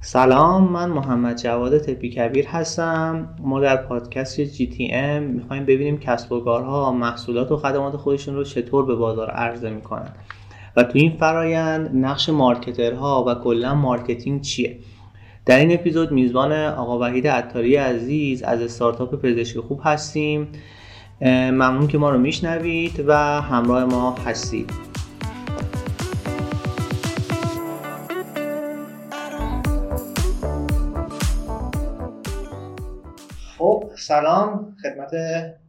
سلام من محمد جواد تپی کبیر هستم. ما در پادکست GTM می‌خوایم ببینیم کسب و کارها محصولات و خدمات خودشون رو چطور به بازار عرضه می‌کنن. و تو این فرایند نقش marketer ها و کلا marketing چیه؟ در این اپیزود میزبان آقا وحید عطاری عزیز از استارتاپ پزشک خوب هستیم. ممنون که ما رو میشنوید و همراه ما هستید. سلام خدمت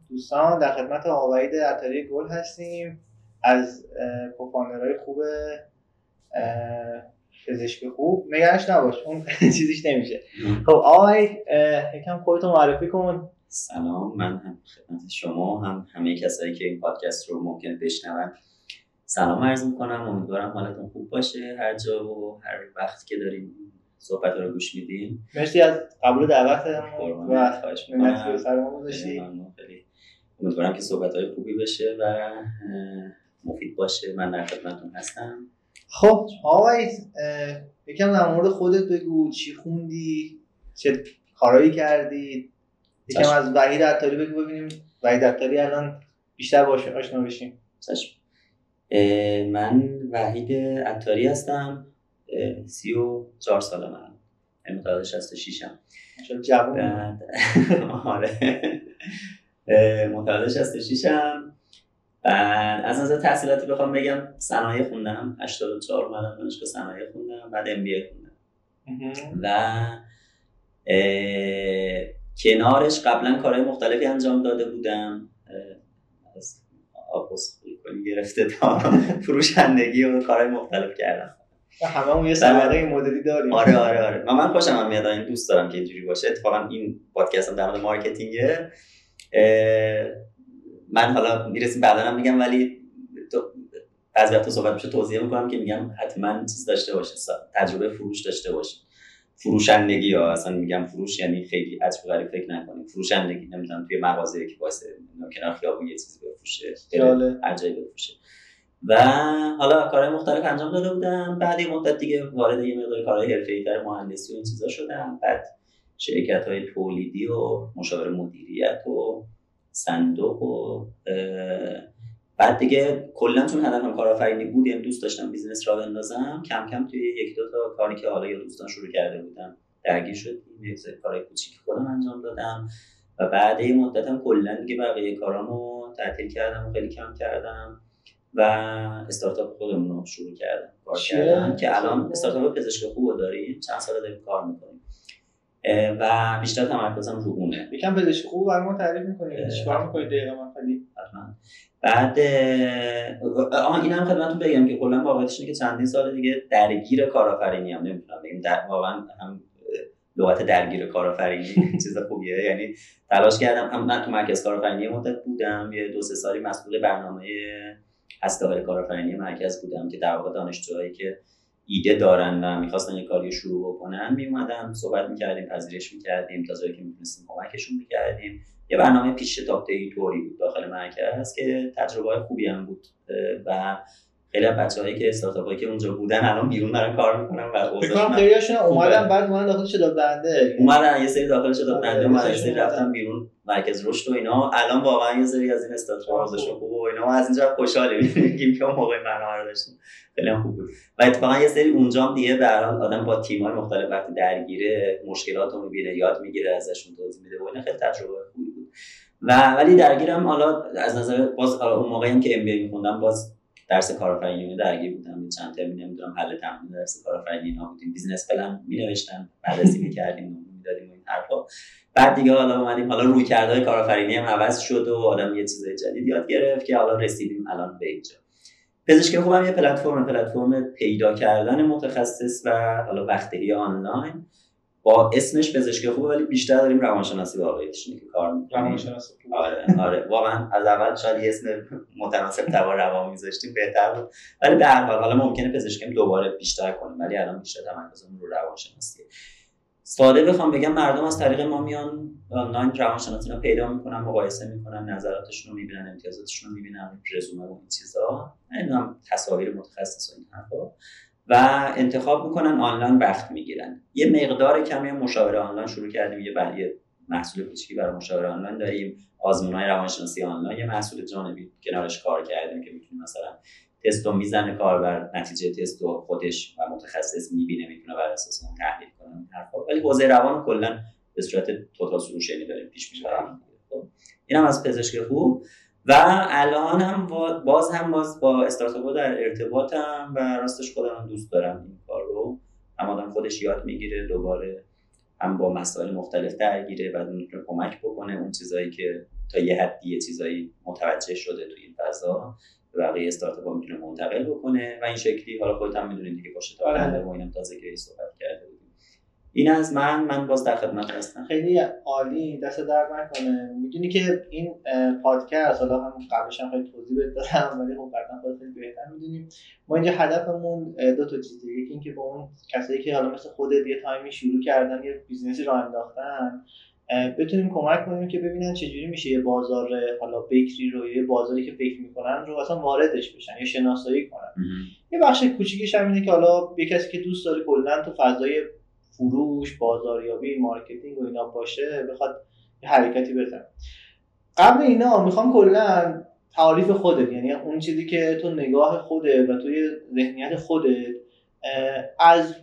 دوستان در خدمت آقا وحید عطاری گل هستیم. از کوفاندرهای خوب پزشک خوب. نگرش نباش اون چیزیش نمیشه. خب آقای یکم خودتو معرفی کن. سلام من هم خدمت شما هم همه کسایی که این پادکست رو ممکن بشنون. سلام عرض می‌کنم امیدوارم حالتون خوب باشه. هر جا و هر وقت که داریم. صحبت رو گوش میدیم مرسی از قبول دعوت و خواهش منت سر ما گذاشتی. امیدوارم که صحبت های خوبی بشه و مفید باشه. من در خدمتتون هستم. خب آقای یکم در مورد خودت بگو. چی خوندی؟ چه کارایی کردی؟ یکم از وحید عطاری بگو ببینیم. وحید عطاری الان بیشتر باشه آشنا بشیم. من وحید عطاری هستم. سی و چهار سال من. متولد 66 ام جوان. آره. متولد 66 ام بعد از نظر تحصیلاتی بخوام بگم صنایع خوندم. 84 اومدم دانشگاه صنایع خوندم. بعد ام بی خوندم. و کنارش قبلا کارهای مختلفی انجام داده بودم. از آپوس گرفته تا فروشندگی و کارهای مختلف کردم. همه اون یه سابقه این مدلی داریم. آره آره آره. من, من خوشم هم میاد این دوست دارم که اینجوری باشه. اتفاقا این پادکست هم در مورد مارکتینگه. من حالا می‌رسیم بعدا هم میگم ولی بعضی وقتا صحبت میشه توضیح می‌کنم که میگم حتما چیز داشته باشه تجربه فروش داشته باشه. فروشندگی ها اصلا میگم فروش یعنی خیلی عجب غریب فکر نکنیم. فروشندگی نمی‌دونم توی مغازه که واسه کنار خیابون یه چیزی بفروشه جایی بفروشه. و حالا کارهای مختلف انجام داده بودم. بعد یه مدت دیگه وارد یه مقدار کارهای حرفه‌ای تر مهندسی و این چیزا شدم. بعد شرکت های تولیدی و مشاور مدیریت و صندوق و بعد دیگه کلا چون هدفم کارآفرینی بود یعنی دوست داشتم business را بندازم کم کم توی یک دو تا کاری که حالا یا دوستان شروع کرده بودم درگیر شدیم. یک سری کارهای کوچیک خودم انجام دادم. و بعد یه مدتم کلا دیگه بقیه کارامو تعطیل کردم و خیلی کم کردم. و استارتاپ خودمون رو شروع کردم کار کردم که الان استارتاپ؟ پزشک خوب داریم چند سال داریم کار می‌کنیم. و بیشتر تمرکزم رو اونه یکم پزشک خوب برای ما تعریف می‌کنید چیکار می‌کنید دقیقاً؟ خیلی بعد آها اینم خدمتتون بگم که کلا واقعیتش اینه که چندین سال دیگه درگیر کارآفرینی هم نمی‌تونم بگم. در واقعا هم لغت درگیر کارآفرینی چیز خوبیه. یعنی تلاش کردم هم من تو مرکز کارآفرینی مدت بودم یه دو سه سالی مسئول برنامه هسته های کارآفرینی مرکز بودم که در واقع دانشجوهایی که ایده دارن و می‌خواستن یه کاری شروع بکنن میومدن صحبت می‌کردیم پذیرش می‌کردیم تا جایی که می‌تونستیم کمکشون می‌کردیم. یه برنامه پیش تاپ توری بود داخل مرکز که تجربه خوبی هم بود و خیلی از بچه‌هایی که استارتاپایی که اونجا بودن الان بیرون دارن کار می‌کنن و اوضاعشون خیلیاشون اومدن بعد اومدن داخل شداد دهنده اومدن یه سری داخل شداد دهنده اومدن یه سری رفتن بیرون مرکز رشد و اینا. الان واقعا یه سری از این استارتاپ‌ها خوب. و اینا. و از اینجا خوشحالیم. میگیم که موقع برنامه رو داشتیم. خیلی خوب بود. و اتفاقا یه سری اونجا هم دیگه به آدم با تیم‌های مختلف وقتی درگیره مشکلات رو می‌بینه یاد می‌گیره ازشون توضیح میده و اینا. خیلی تجربه خوبی بود. و ولی درگیرم حالا از نظر باز حالا اون موقعی که ام بی می‌خوندم باز درس کارآفرینی درگیر بودم چند ترم نمی‌دونم حل تمرین درس کارآفرینی اینا بودیم business plan می نوشتم بررسی می‌کردیم می‌دادیم این حرفا. بعد دیگه حالا اومدیم حالا روی کردهای کارآفرینی هم عوض شد و آدم یه چیزای جدید یاد گرفت که حالا رسیدیم الان به اینجا. پزشک خوبم یه پلتفرم پلتفرم پیدا کردن متخصص و حالا وقت‌گیری آنلاین. با اسمش پزشک خوبه ولی بیشتر داریم روانشناسی واقعیتش که کار می‌کنیم روانشناسی آره آره. واقعا از اول شاید یه اسم متناسب تبع روان می‌ذاشتیم بهتر بود. ولی به هر حال حالا ممکنه پزشکی دوباره بیشتر کنیم ولی الان بیشتر تمرکزمون رو روانشناسیه. ساده بخوام بگم مردم از طریق ما میان آنلاین روانشناسی رو پیدا می‌کنن مقایسه می‌کنن نظراتشون رو می‌بینن امتیازاتشون رو می‌بینن رزومه و این چیزا. نمی‌دونم تصاویر متخصص و این حرفا. و انتخاب می‌کنن آنلاین وقت می‌گیرن. یه مقدار کمی مشاوره آنلاین شروع کردیم یه بعد محصول کوچیکی برای مشاوره آنلاین داریم. آزمونای روانشناسی آنلاین یه محصول جانبی کنارش کار کردیم که می‌تونیم مثلا تست رو می‌زنه کاربر نتیجه تست رو خودش و متخصص می‌بینه می‌تونه بر اساس اون تحلیل کنه ولی حوزه روان کلا به صورت توتال سولوشنی داریم پیش می‌بریم خب، اینم از پزشک خوب. و الان هم باز هم باز با استارتاپ در ارتباطم و راستش خودم دوست دارم این کار رو. هم آدم خودش یاد می‌گیره دوباره هم با مسائل مختلف درگیره و می‌تونه کمک بکنه اون چیزایی که تا یه حدی یه چیزایی متوجه شده توی این فضا به بقیه استارتاپ ها می‌تونه منتقل بکنه. و این شکلی حالا خودت هم می‌دونید دیگه پشت تا بنده و اینم تازه که صحبت این از من من باز در خدمت هستم. خیلی عالی دست در نکنه. می‌دونی که این پادکست حالا هم قبلش هم خیلی توضیح بهت دادم ولی خب قطعا خودت خیلی بهتر می‌دونیم ما اینجا هدفمون دو تا چیزه. یکی اینکه با اون کسایی که حالا مثل خودت یه تایمی شروع کردن یه business ی راه انداختن بتونیم کمک کنیم که ببینن چجوری میشه یه بازار حالا بکری رو یه بازاری که فکر می‌کنن رو اصلا واردش بشن یا شناسایی کنن. یه بخش کوچیکش هم اینه که حالا یه کسی که دوست داره کلا تو فضای فروش بازاریابی marketing و اینا باشه بخواد یه حرکتی بزنه. قبل اینا می‌خوام کلا تعریف خودت یعنی اون چیزی که تو نگاه خوده و توی ذهنیت خودت از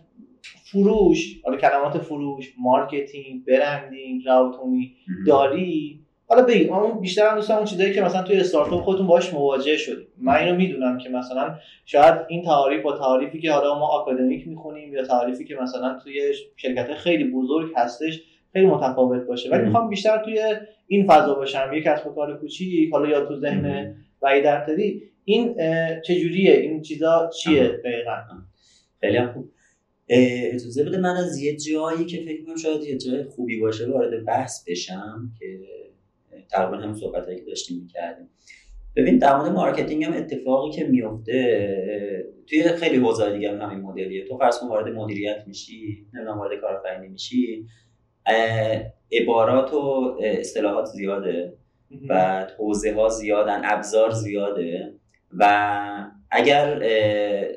فروش حالا کلمات فروش marketing branding راوتومی داری حالا بگید اون بیشتر هم دوستم اون چیزایی که مثلا توی استارتاپ خودتون باش مواجه شدیم من اینو می‌دونم که مثلا شاید این تعاریف با تعریفی که حالا ما آکادمیک می‌خونیم یا تعریفی که مثلا توی شرکت خیلی بزرگ هستش خیلی متفاوت باشه. ولی می‌خوام بیشتر توی این فضا باشم. یک کسب و کار کوچیک حالا یا تو ذهن وحید این چجوریه؟ این چیزا چیه دقیقا؟ خیلی خوب. اجازه بده من از یه جایی که فکر کنم شاید یه جای خوبی باشه وارد بحث بشم که تقریبا هم صحبت که داشتیم می‌کردیم. ببین در مورد marketing هم اتفاقی که میفته توی خیلی حوزه دیگه هم همین مدلیه. تو فرض کن وارد مدیریت میشی نمی‌دونم وارد کارآفرینی میشی عبارات و اصطلاحات زیاده و حوزه ها زیادن ابزار زیاده و اگر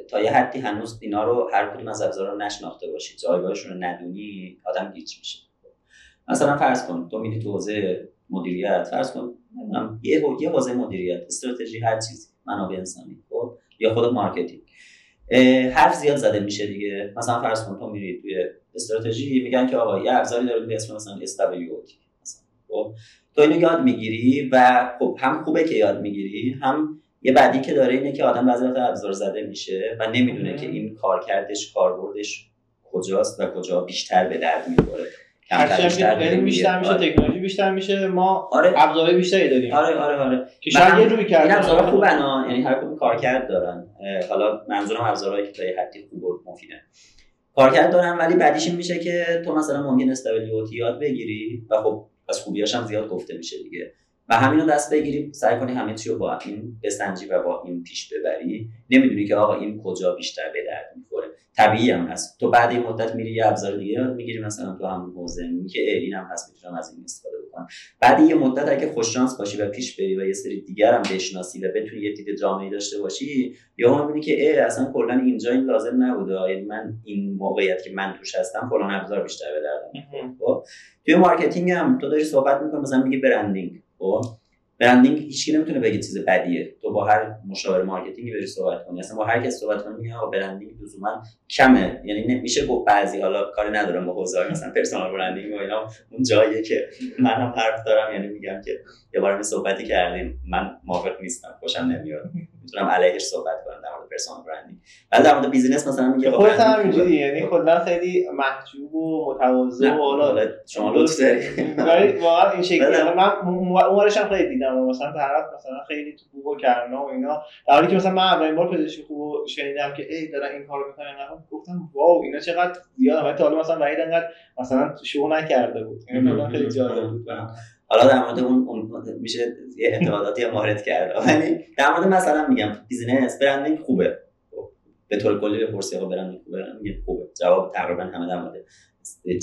تا یه حدی هنوز اینا رو هر کدوم از ابزارا رو نشناخته باشی جایگاهشون رو ندونی آدم گیج میشه. مثلا فرض کن تو میری تو حوزه مدیریت. فرض کن یه یه حوزه مدیریت استراتژی هر چیزی منابع انسانی خب؟ یا خود marketing. حرف زیاد زده میشه دیگه. مثلا فرض کن تو میری توی استراتژی میگن که آقا یه ابزاری داره به اسم مثلا استابیلیتی مثلا خب؟ تو اینو یاد می‌گیری و خب هم خوبه که یاد می‌گیری هم یه بعدی که داره اینه که آدم بعضی وقت ابزار زده میشه و نمی‌دونه که این کارکردش کاربردش کجاست و کجا بیشتر به درد می‌خوره. هرچی بیشتر, میشه آره. تکنولوژی بیشتر میشه ما آره. ابزارهای بیشتری داریم. آره آره آره. که شاید یه روی کرد این ابزارها خوبن یعنی هر کدوم کارکرد دارن. حالا منظورم ابزارهایی که تا یه حدی خوب و مفیدن کارکرد دارن ولی بعدیش این میشه که تو مثلا ممکن استابیلیتی یاد بگیری و خب از خوبیاش هم زیاد گفته میشه دیگه. و همین رو دست بگیری سعی کنی همه چی رو با این بسنجی و با این پیش ببری. نمی‌دونی که آقا این کجا بیشتر به درد می‌خوره. طبیعی هم هست. تو بعد این مدت میری یه ابزار دیگه یاد می‌گیری مثلا تو همون حوزه که این هم هست می‌تونم از این استفاده بکنم. بعد یه مدت اگه خوش شانس باشی و پیش بری و یه سری دیگر هم بشناسی و بتونی یه دید جامعه داشته باشی یا می‌بینی که ای اصلا کلا اینجا این لازم نبوده. یعنی من این موقعیت که من توش هستم فلان ابزار بیشتر به دردم خب توی marketing هم تو داری صحبت می‌کنی مثلا میگی branding. خب branding هیچکی نمی‌تونه بگه چیز بدیه. تو با هر مشاور marketing ی بری صحبت کنی. اصلا با هر کس صحبت کنی میگه branding لزوما کمه. یعنی نمیشه گفت بعضی حالا کاری ندارم با حوزه مثلا personal branding و اینا اون جاییه که منم حرف دارم. یعنی میگم که یه بار صحبتی کردیم. من موافق نیستم خوشم نمیاد. می‌تونم علیهش صحبت کنم. personal branding ولی در مورد business مثلا میگه خودت هم اینجوری یعنی کلا خیلی محجوب و متواضع و حالا شما لطف دارید واقعا این شکلی من اونورش هم خیلی دیدم. مثلا طرف مثلا خیلی بوق و کرنا و اینا. در حالی که مثلا من اولین بار پزشک خوب شنیدم که ای دارن این کارو می‌کنن. گفتم wow اینا چقدر زیاد ولی حالا مثلا وحید انقدر مثلا شو نکرده بود. این خیلی جالب بود. حالا در مورد اون, میشه یه اعتقاداتی هم وارد کرد. ولی در مورد مثلا میگم business branding خوبه. خب، به طور کلی بپرسی آقا branding خوبه؟ میگه خوبه. جواب تقریبا همه در مورد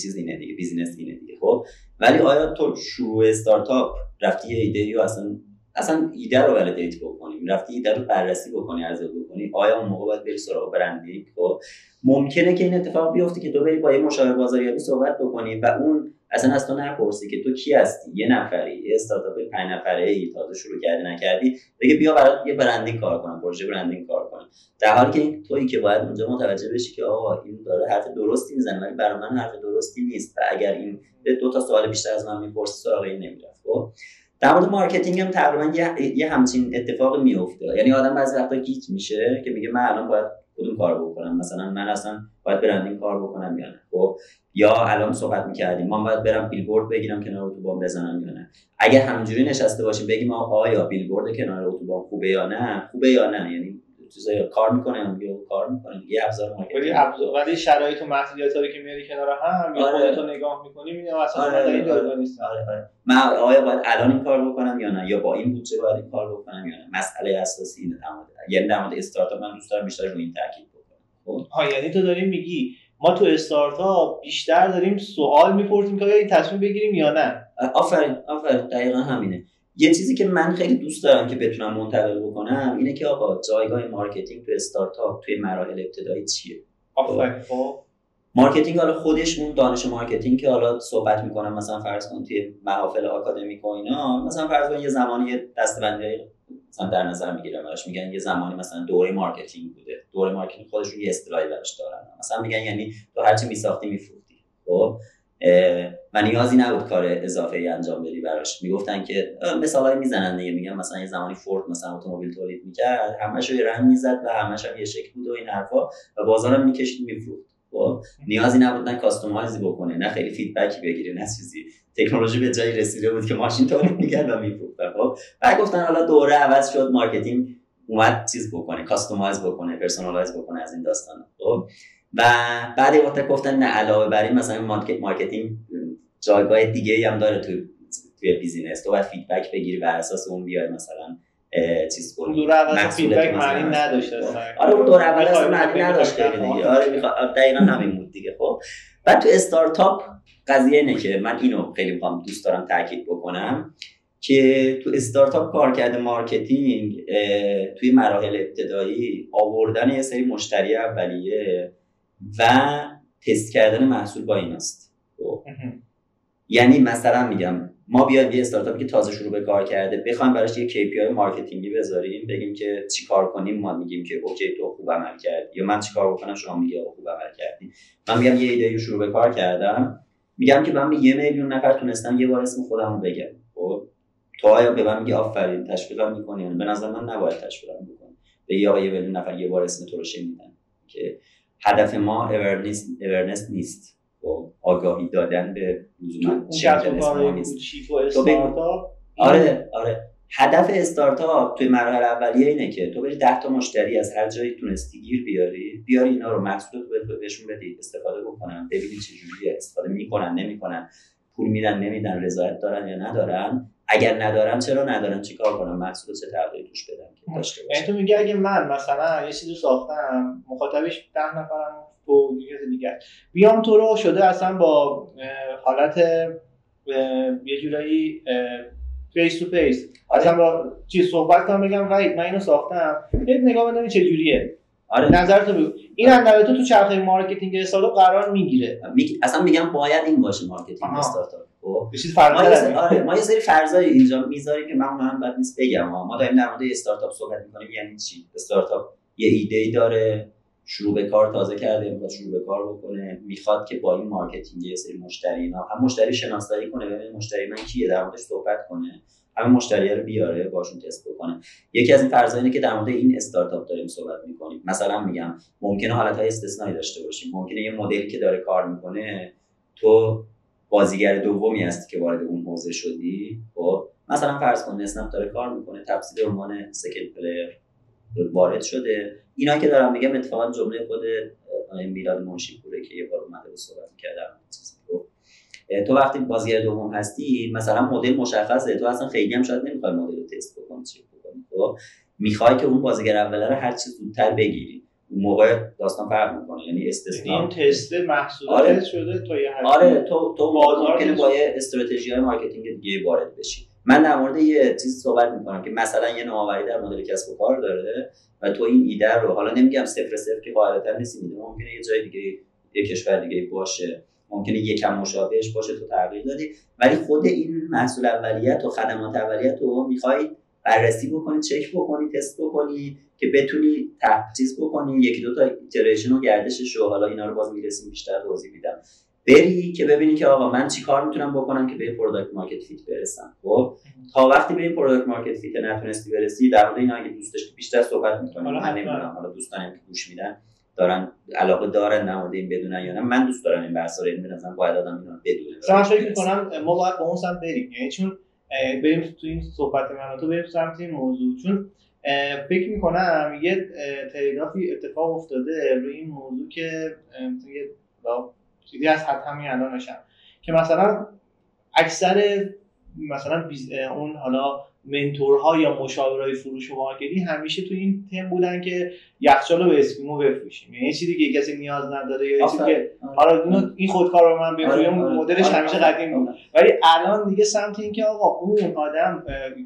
چیز اینه دیگه business اینه دیگه. خب ولی آیا تو شروع استارتاپ رفتی یه ایده یا اصلا اصلا ایده رو validate بکنیم رفتی ایده رو بررسی بکنی ارزیابی بکنی؟ آیا اون موقع باید بری سراغ branding؟ خب ممکنه که این اتفاق بیفته که تو بری با یه مشاور بازاریابی صحبت بکنی و اون اصلا از تو نپرسی که تو کی هستی؟ یه نفری یه استارتاپ پنج نفره ای تازه شروع کردی نکردی بگه بیا برات یه branding کار کنم پروژه branding کار کنم. در حالی که تویی که باید اونجا متوجه بشی که آقا این داره حرف درستی می‌زنه ولی برای من حرف درستی نیست و اگر این دو تا سوال بیشتر از من می‌پرسید سراغ این نمی‌رفت خب؟ در مورد marketing هم تقریبا یه همچین اتفاق میفته یعنی آدم بعضی وقتا گیج میشه که میگه من الان باید کدوم کار بکنم؟ مثلا من اصلا باید branding کار بکنم یا نه خب؟ یا الان صحبت می‌کردیم من باید برم بیلبورد بگیرم کنار اتوبان بزنم یا نه اگر همینجوری نشسته باشیم بگیم آیا بیلبورد کنار اتوبان خوبه یا نه خوبه یا نه یعنی چیزای کار می‌کنه یا کار می‌کنه یه ابزار ولی ابزار ولی شرایط و محدودیت‌ها که میاری کنار هم یا آره. خودت نگاه می‌کنی می‌بینی اصلا آره. این آره. نیست آره. آره. من آیا باید الان این کار بکنم یا نه یا با این بودجه باید این کار بکنم یا نه مسئله اساسی اینه در مورد یعنی در مورد استارتاپ من دوست دارم بیشتر روی این تاکید بکنم خب یعنی تو داری میگی ما تو استارتاپ بیشتر داریم سوال می‌پرسیم که آیا این تصمیم بگیریم یا نه؟ آفرین آفرین. دقیقا همینه. یه چیزی که من خیلی دوست دارم که بتونم منتقل بکنم اینه که آقا جایگاه marketing تو استارتاپ توی مراحل ابتدایی چیه؟ خب. marketing حالا خودش اون دانش marketing که حالا صحبت می‌کنم مثلا فرض کن توی محافل آکادمیک و اینا مثلا فرض کن یه زمانی دسته‌بندی مثلا در نظر می‌گیرم براش میگن یه زمانی مثلا دوره marketing بوده. دوره marketing خودش یه اصطلاحی براش دارن. مثلا میگن یعنی تو هرچی میساختی میفروختی. خب؟ و نیازی نبود کار اضافه ای انجام بدی براش. می‌گفتن که مثالای می‌زنن دیگه. میگن مثلا یه زمانی فورد مثلا اتومبیل تولید می‌کرد همش رو رنگ می‌زد و همش هم یه شکل بود و این حرفا و بازارم می‌کشید میفروخت. خب نیازی نبود نه customize بکنه نه خیلی feedback ی بگیره نه چیزی. تکنولوژی به جایی رسیده بود که ماشین تولید می‌کرد و میفروخت. خب بعد گفتن حالا دوره عوض شد marketing اومد چیز بکنه customize بکنه personalize بکنه از این داستان خب و بعد وقت گفتن نه علاوه بر این مثلا marketing جایگاه دیگه هم داره تو توی business تو باید feedback بگیری بر اساس اون بیای مثلا چیز کنی. دور اول feedback معنی نداشت آره اون دور اول اصلا معنی نداشت دیگه. آره می‌خواد دقیقاً همین بود دیگه خب. بعد تو استارتاپ قضیه اینه که من اینو خیلی می‌خوام دوست دارم تاکید بکنم که تو استارتاپ کارکرد marketing توی مراحل ابتدایی آوردن یه سری مشتری اولیه و تست کردن محصول با ایناست. خب. یعنی مثلا میگم ما بیایم یه استارتاپی که تازه شروع به کار کرده بخوایم براش یه KPI marketing ی بذاریم بگیم که چی کار کنیم ما میگیم که okay تو خوب عمل کردی. یا من چی کار بکنم شما میگی خوب عمل کردی. من میگم یه ایده شروع به کار کردم. میگم که من یه میلیون نفر تونستم یه بار اسم خودم رو بگم. خب؟ تو آیا به من میگی آفرین تشویقم می‌کنی یعنی به نظر من نباید تشویقم بکنی. به آقا یه میلیون نفر یه بار اسم تو رو شنیدن. که هدف ما اورنس نیست. خب آگاهی دادن به لزوما شنیدن نیست آره آره. هدف استارتاپ توی مراحل اولیه اینه که تو بری 10 تا مشتری از هر جایی تونستی گیر بیاری بیاری اینا رو محصول تو بهشون بدی استفاده بکنن ببینید چه جوریه. استفاده می‌کنن نمی‌کنن. پول میدن نمیدن رضایت دارن یا ندارن. اگر ندارن چرا ندارن؟ چیکار کنم محصول چه تغییری توش بدم که داشته یعنی تو میگی اگه من مثلا یه چیزی ساختم مخاطبش ده نفرم تو یه دیگر بیام تو رو شده اصلا با حالت یه جورایی face to face اصلا با چیز صحبت کنم بگم وحید من اینو ساختم. یه نگاه بدم چه جوریه آره. نظر تو بگو. این هم تو تو چرخه marketing استارتاپ قرار می‌گیره. اصلا میگم باید این باشه marketing استارتاپ خب؟ ما یه آره ما یه سری فرضای اینجا می‌ذاریم که من اونها هم بد نیست بگم. ما داریم در مورد استارتاپ صحبت می‌کنیم یعنی چی؟ استارتاپ یه ایده ای داره. شروع به کار تازه کرده می‌خواد شروع به کار بکنه می‌خواد که با این marketing یه سری مشتری اینا هم مشتری شناسایی کنه ببین مشتری من کیه در موردش صحبت کنه همه مشتری رو بیاره باشون تست بکنه. یکی از این فرضا اینه که در مورد این استارتاپ داریم صحبت می‌کنیم. مثلا میگم ممکنه حالت های استثنایی داشته باشیم. ممکنه یه مدلی که داره کار می‌کنه تو بازیگر دومی هستی که وارد اون حوزه شدی خب؟ مثلا فرض کن اسنپ داره کار می‌کنه تفسیر عنوان سکل پلیر وارد شده. اینا که دارم میگم اتفاقا جمله خود میلاد منشی پوره که یه بار اومده به صحبت کردم تو وقتی بازیگر دوم هستی مثلا مدل مشخصه تو اصلا خیلی هم شاید نمی‌خوای مدل رو تست بکنی چی بکنی خب می‌خوای که اون بازیگر اوله رو هر چی زودتر بگیری اون موقع داستان فرق می‌کنه یعنی استثنا این تست محصولات آره. شده تا یه. آره تو تو بازار ممکنه. با یه استراتژی های marketing دیگه وارد بشی من در مورد یه چیزی صحبت می‌کنم که مثلا یه نوآوری در مدل کسب و کار داره و تو این ایده رو حالا نمیگم صفر صفر که قاعدتا نیست ایده ممکنه یه جای دیگه یه کشور دیگه باشه ممکنه یکم مشابهش باشه تو تغییر دادی. ولی خود این محصول اولیه‌ت و خدمات اولیه‌ت رو می‌خوای بررسی بکنی چک بکنی تست بکنی که بتونی تحقیق بکنی. یکی دو تا iteration و گردشش رو حالا اینا رو باز می‌رسیم بیشتر توضیح میدم. بری که ببینی که آقا من چی کار می‌تونم بکنم که به product market fit برسم. خب؟ تا وقتی به این product market fit نتونستی برسی در مورد اینا اگه دوست داشتی بیشتر صحبت می‌کنیم حالا من. نمی‌دونم حالا دوستانم که گوش میدن دارن علاقه دارن در مورد این بدونن یا نه. من دوست دارم این بحثا رو به نظرم باید آدم اینا بدونه. مثلا فکر می‌کنم ما باید با اون سمت بریم. یعنی چون بریم تو این صحبت من تو بریم سمت این موضوع. چون فکر می‌کنم یه trade-off ی اتفاق افتاده روی این موضوع که مثلا یه چیزی از حد همین الانشم. که مثلا اکثر مثلا اون حالا mentor ها یا مشاورای فروش و marketing همیشه تو این تم بودن که یخچال رو به اسکیمو بفروشیم. یعنی چیزی که کسی نیاز نداره یا چیزی که آره. اینو این خودکار رو من بفروشم آره، آره. مدلش همیشه. قدیم بود. ولی الان دیگه سمت این که آقا اون آدم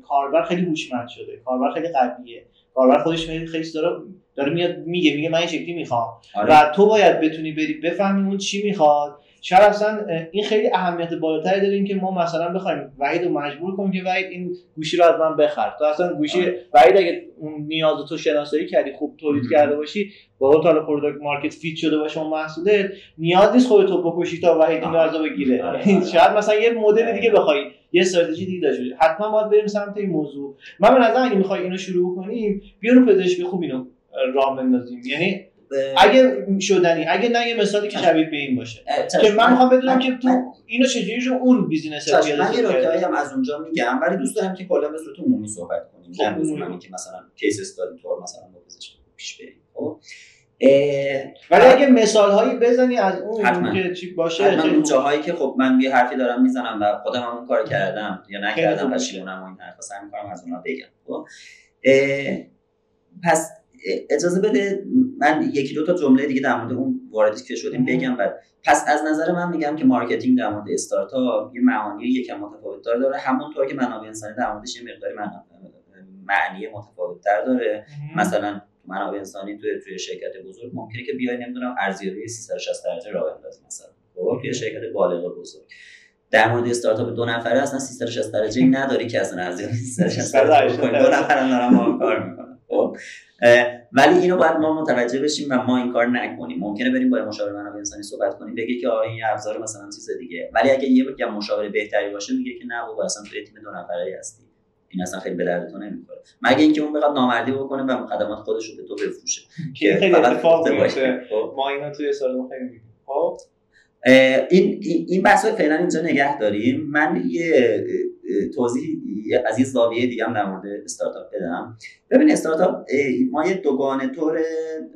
کاربر خیلی هوشمند شده. کاربر خیلی قویه. کاربر خودش خیلی خیلی داره داره میاد میگه میگه من این شکلی می‌خوام. و تو باید بتونی بری بفهمی اون چی می‌خواد. شاید اصلا این خیلی اهمیت بالاتری داره اینکه ما مثلا بخوایم وحید رو مجبور کنیم که وحید این گوشی رو از من بخر تو اصلا گوشی آره. وحید اگه اون نیاز رو تو شناسایی کردی خوب تولید مم. کرده باشی با اون حالا product market fit شده باشه اون محصولت نیاز نیست خودتو بکشی تا وحید این. رو بگیره آره، یعنی آره. شاید مثلا یه مدل. دیگه بخوای یه استراتژی دیگه داشته باشی. حتما باید بریم سمت این موضوع من به نظر اگه می‌خوای اینو شروع کنیم بیا رو پزشک خوب اینو راه بندازیم یعنی اگه شدنی اگه نه یه مثالی که شبیه به این باشه. که من می‌خوام بدونم که تو اینو چجوری رو اون business چشم. من یه هم از اونجا میگم ولی دوست دارم که کلا به صورت عمومی صحبت کنیم خب، عمومی. اینکه مثلا case study طور مثلا با پزشک پیش بریم خب اه، ولی اگه مثال هایی بزنی از اون حتما. که چی باشه حتما اون. جاهایی که خب من یه حرفی دارم می‌زنم و خودم هم اون کار کردم یا نکردم. پشیمونم و این حرفا سعی می‌کنم از اونها بگم خب اه، پس اجازه بده من یکی دو تا جمله دیگه در مورد اون واردی که شدیم. بگم بعد پس از نظر من میگم که مارکتینگ در مورد استارتاپ یه معانی یکم متفاوت داره. داره همونطور که منابع انسانی در موردش یه مقداری معنی متفاوت تر داره. مثلا منابع انسانی توی توی شرکت بزرگ ممکنه که بیای نمی‌دونم ارزیابی 360 درجه راه بندازی مثلا. خب؟ توی شرکت بالغ بزرگ. در مورد استارتاپ دو نفره اصلا 360 درجه نداری که اصلا ارزیابی 360 درجه. دو نفرم دارن با هم کار می‌کنن. خب؟ ولی اینو باید ما متوجه بشیم و ما این کار نکنیم. ممکنه بریم با مشاور منابع انسانی صحبت کنیم بگه که آ این ابزار مثلا چیز دیگه. ولی اگه یه یه مشاور بهتری باشه میگه که نه بابا اصلا توی تیم دو نفره هستی. این اصلا خیلی به دردتون نمی‌خوره. مگه اینکه اون بخواد نامردی بکنه و خدمات خودش رو به تو بفروشه. که خیلی اتفاق میفته باشه. خب. ما اینا توی سالن خیلی. خب. این این بحث فعلا اینجا نگه داریم. من یه توضیح از یه زاویه دیگه هم در مورد استارتاپ بدم. ببین استارتاپ ما یه دوگانه طور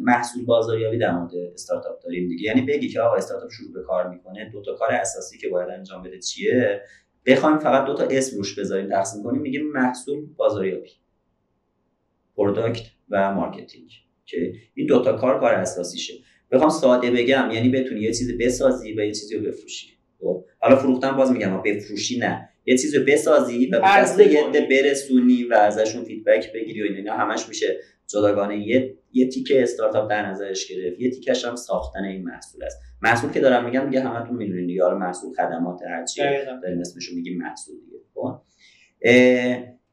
محصول بازاریابی در مورد استارتاپ داریم دیگه. یعنی بگی که آقا استارتاپ شروع به کار می‌کنه دو تا کار اساسی که باید انجام بده چیه؟ بخوایم فقط دو تا اسم روش بذاریم تقسیم کنیم میگیم محصول بازاریابی product و marketing که این دوتا کار کار اساسیشه. بخوام ساده بگم یعنی بتونی یه چیزی بسازی و یه چیزی رو بفروشی. خب حالا فروختن باز میگم بفروشی نه. یه چیزی رو بسازی و به یه. عده برسونی و ازشون فیدبک بگیری و اینا. همش میشه جداگانه. یه یه تیکه استارتاپ در نظرش گرفت. یه تیکش هم ساختن این محصول است. محصول که دارم میگم دیگه همتون می‌دونید حالا محصول خدمات هرچی دقیقاً. داریم اسمشو میگیم محصول دیگه. خب.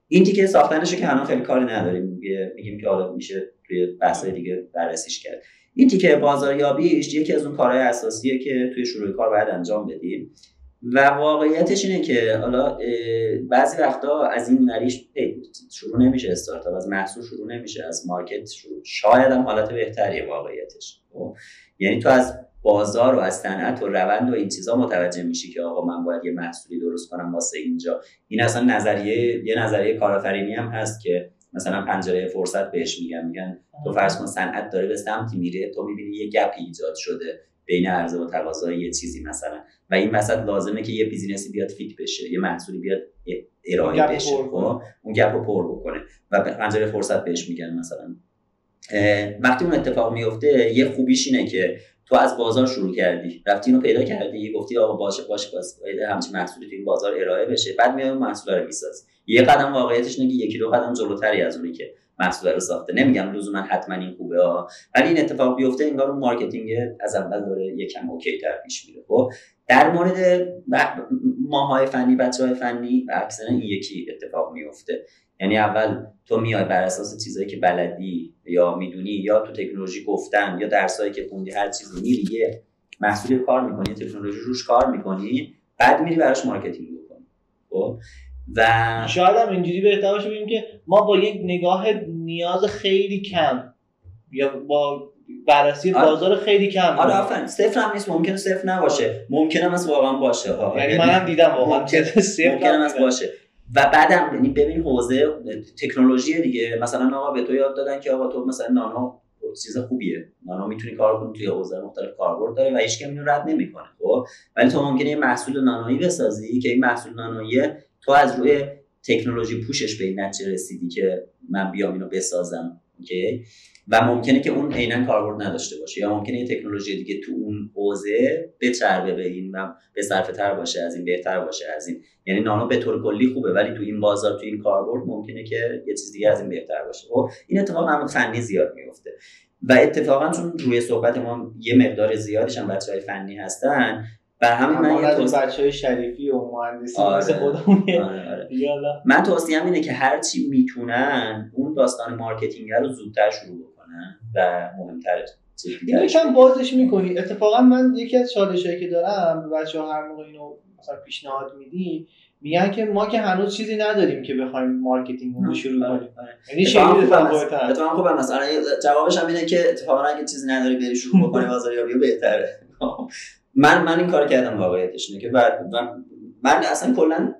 این تیکه ساختنشو که الان خیلی کاری نداریم. میگیم که حالا میشه توی بحث‌های دیگه بررسیش کرد. این تیکه بازاریابیش یکی از اون کارهای اساسیه که توی شروع کار باید انجام بدیم. و واقعیتش اینه که حالا بعضی وقتا از این نریش شروع نمیشه استارتاپ از محصول شروع نمیشه از مارکت شروع شاید هم حالت بهتریه واقعیتش. خب؟ یعنی تو از بازار و از صنعت و روند و این چیزا متوجه میشی که آقا من باید یه محصولی درست کنم واسه اینجا. این اصلا نظریه یه نظریه کارآفرینی هم هست که مثلا پنجره فرصت بهش میگن میگن تو فرض کن صنعت داره به سمتی میره تو می‌بینی یه gap ایجاد شده. بین عرضه و تقاضای یه چیزی مثلا. و این وسط لازمه که یه business ی بیاد fit بشه یه محصولی بیاد ارائه بشه. خب؟ اون gap رو پر بکنه. و به پنجره فرصت بهش میگن مثلا. وقتی اون اتفاق میفته یه خوبیش اینه که تو از بازار شروع کردی. رفتی اینو پیدا کردی گفتی آقا باشه باشه باشه همچین محصولی تو این بازار ارائه بشه. بعد میای اون محصول رو می‌سازی. یه قدم واقعیتش اینه یکی دو قدم جلوتری از اونی که محصول رو ساخته. نمیگم لزوما حتما این خوبه ها. ولی این اتفاق بیفته انگار اون marketing از اول داره یکم OK تر پیش میره. خب در مورد ماهای فنی بچه های فنی اکثرا این یکی اتفاق میفته. یعنی اول تو میای بر اساس چیزایی که بلدی یا می‌دونی یا تو تکنولوژی گفتن یا درسایی که خوندی هر چیزی میری یه محصولی کار می‌کنی تکنولوژی روش کار می‌کنی بعد میری براش marketing می‌کنی خب و شاید هم اینجوری بهتر باشه بگیم که ما با یک نگاه نیاز خیلی کم. یا با بررسی آره. بازار خیلی کم. حالا آفرین. صفر هم نیست. ممکنه صفر نباشه. ممکنه هم واقعا باشه. یعنی منم دیدم واقعا ممکنه هم باشه. و بعدم یعنی ببین حوزه تکنولوژی دیگه. مثلا آقا به تو یاد دادن که آقا تو مثلا نانو چیز خوبیه. نانو می‌تونی کار کنی توی حوزه مختلف کاربرد داره و هیچ اینو رد نمی‌کنه خب؟ ولی تو ممکنه یه محصول نانویی بسازی که این محصول نانویی تو از روی تکنولوژی پوشش به این نتیجه رسیدی که من بیام اینو بسازم اوکی؟ و ممکنه که اون عینا کاربرد نداشته باشه یا ممکنه یه تکنولوژی دیگه تو اون حوزه بچربه به این و به صرفه تر باشه از این بهتر باشه از این. یعنی نانو به طور کلی خوبه ولی تو این بازار تو این کاربرد ممکنه که یه چیز دیگه از این بهتر باشه. خب این اتفاق هم فنی زیاد میفته. و اتفاقا چون روی صحبت ما یه مقدار زیادش هم فنی هستن و همین من یه توصیه بچه های شریفی و مهندسی آره. خودمون آره آره. من توصیه اینه که هرچی می‌تونن اون داستان marketing رو زودتر شروع بکنن و مهمتره اینو کم بازش می‌کنی. اتفاقا من یکی از چالشایی که دارم بچه ها هر موقع اینو مثلا پیشنهاد میدی میگن که ما که هنوز چیزی نداریم که بخوایم marketing رو شروع کنیم. یعنی شیری اتفاقا خوبه مثلا. جوابش هم اینه که اتفاقا اگه چیزی نداری بری شروع بکنی بازاریابی بهتره. من من این کار کردم واقعیتش اینه که بعد من اصلا کلا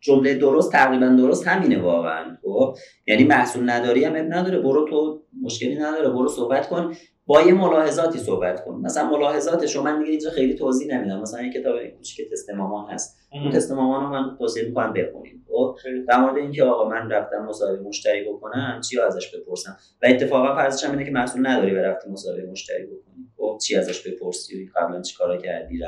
جمله درست تقریبا درست همینه واقعا خب؟ یعنی محصول نداری هم نداره برو تو مشکلی نداره برو صحبت کن با یه ملاحظاتی صحبت کن. مثلا ملاحظاتش رو من دیگه اینجا خیلی توضیح نمیدم. مثلا یه کتاب کوچیک تست مامان هست. اون تست مامان رو من توصیه می‌کنم بخونید خب؟ در مورد اینکه آقا من رفتم مصاحبه مشتری بکنم چی ازش بپرسم؟ و اتفاقا فرضش هم اینه که محصول نداری و رفتی مصاحبه مشتری بکنی. خب چی ازش بپرسی؟ قبلا چیکارا کردی؟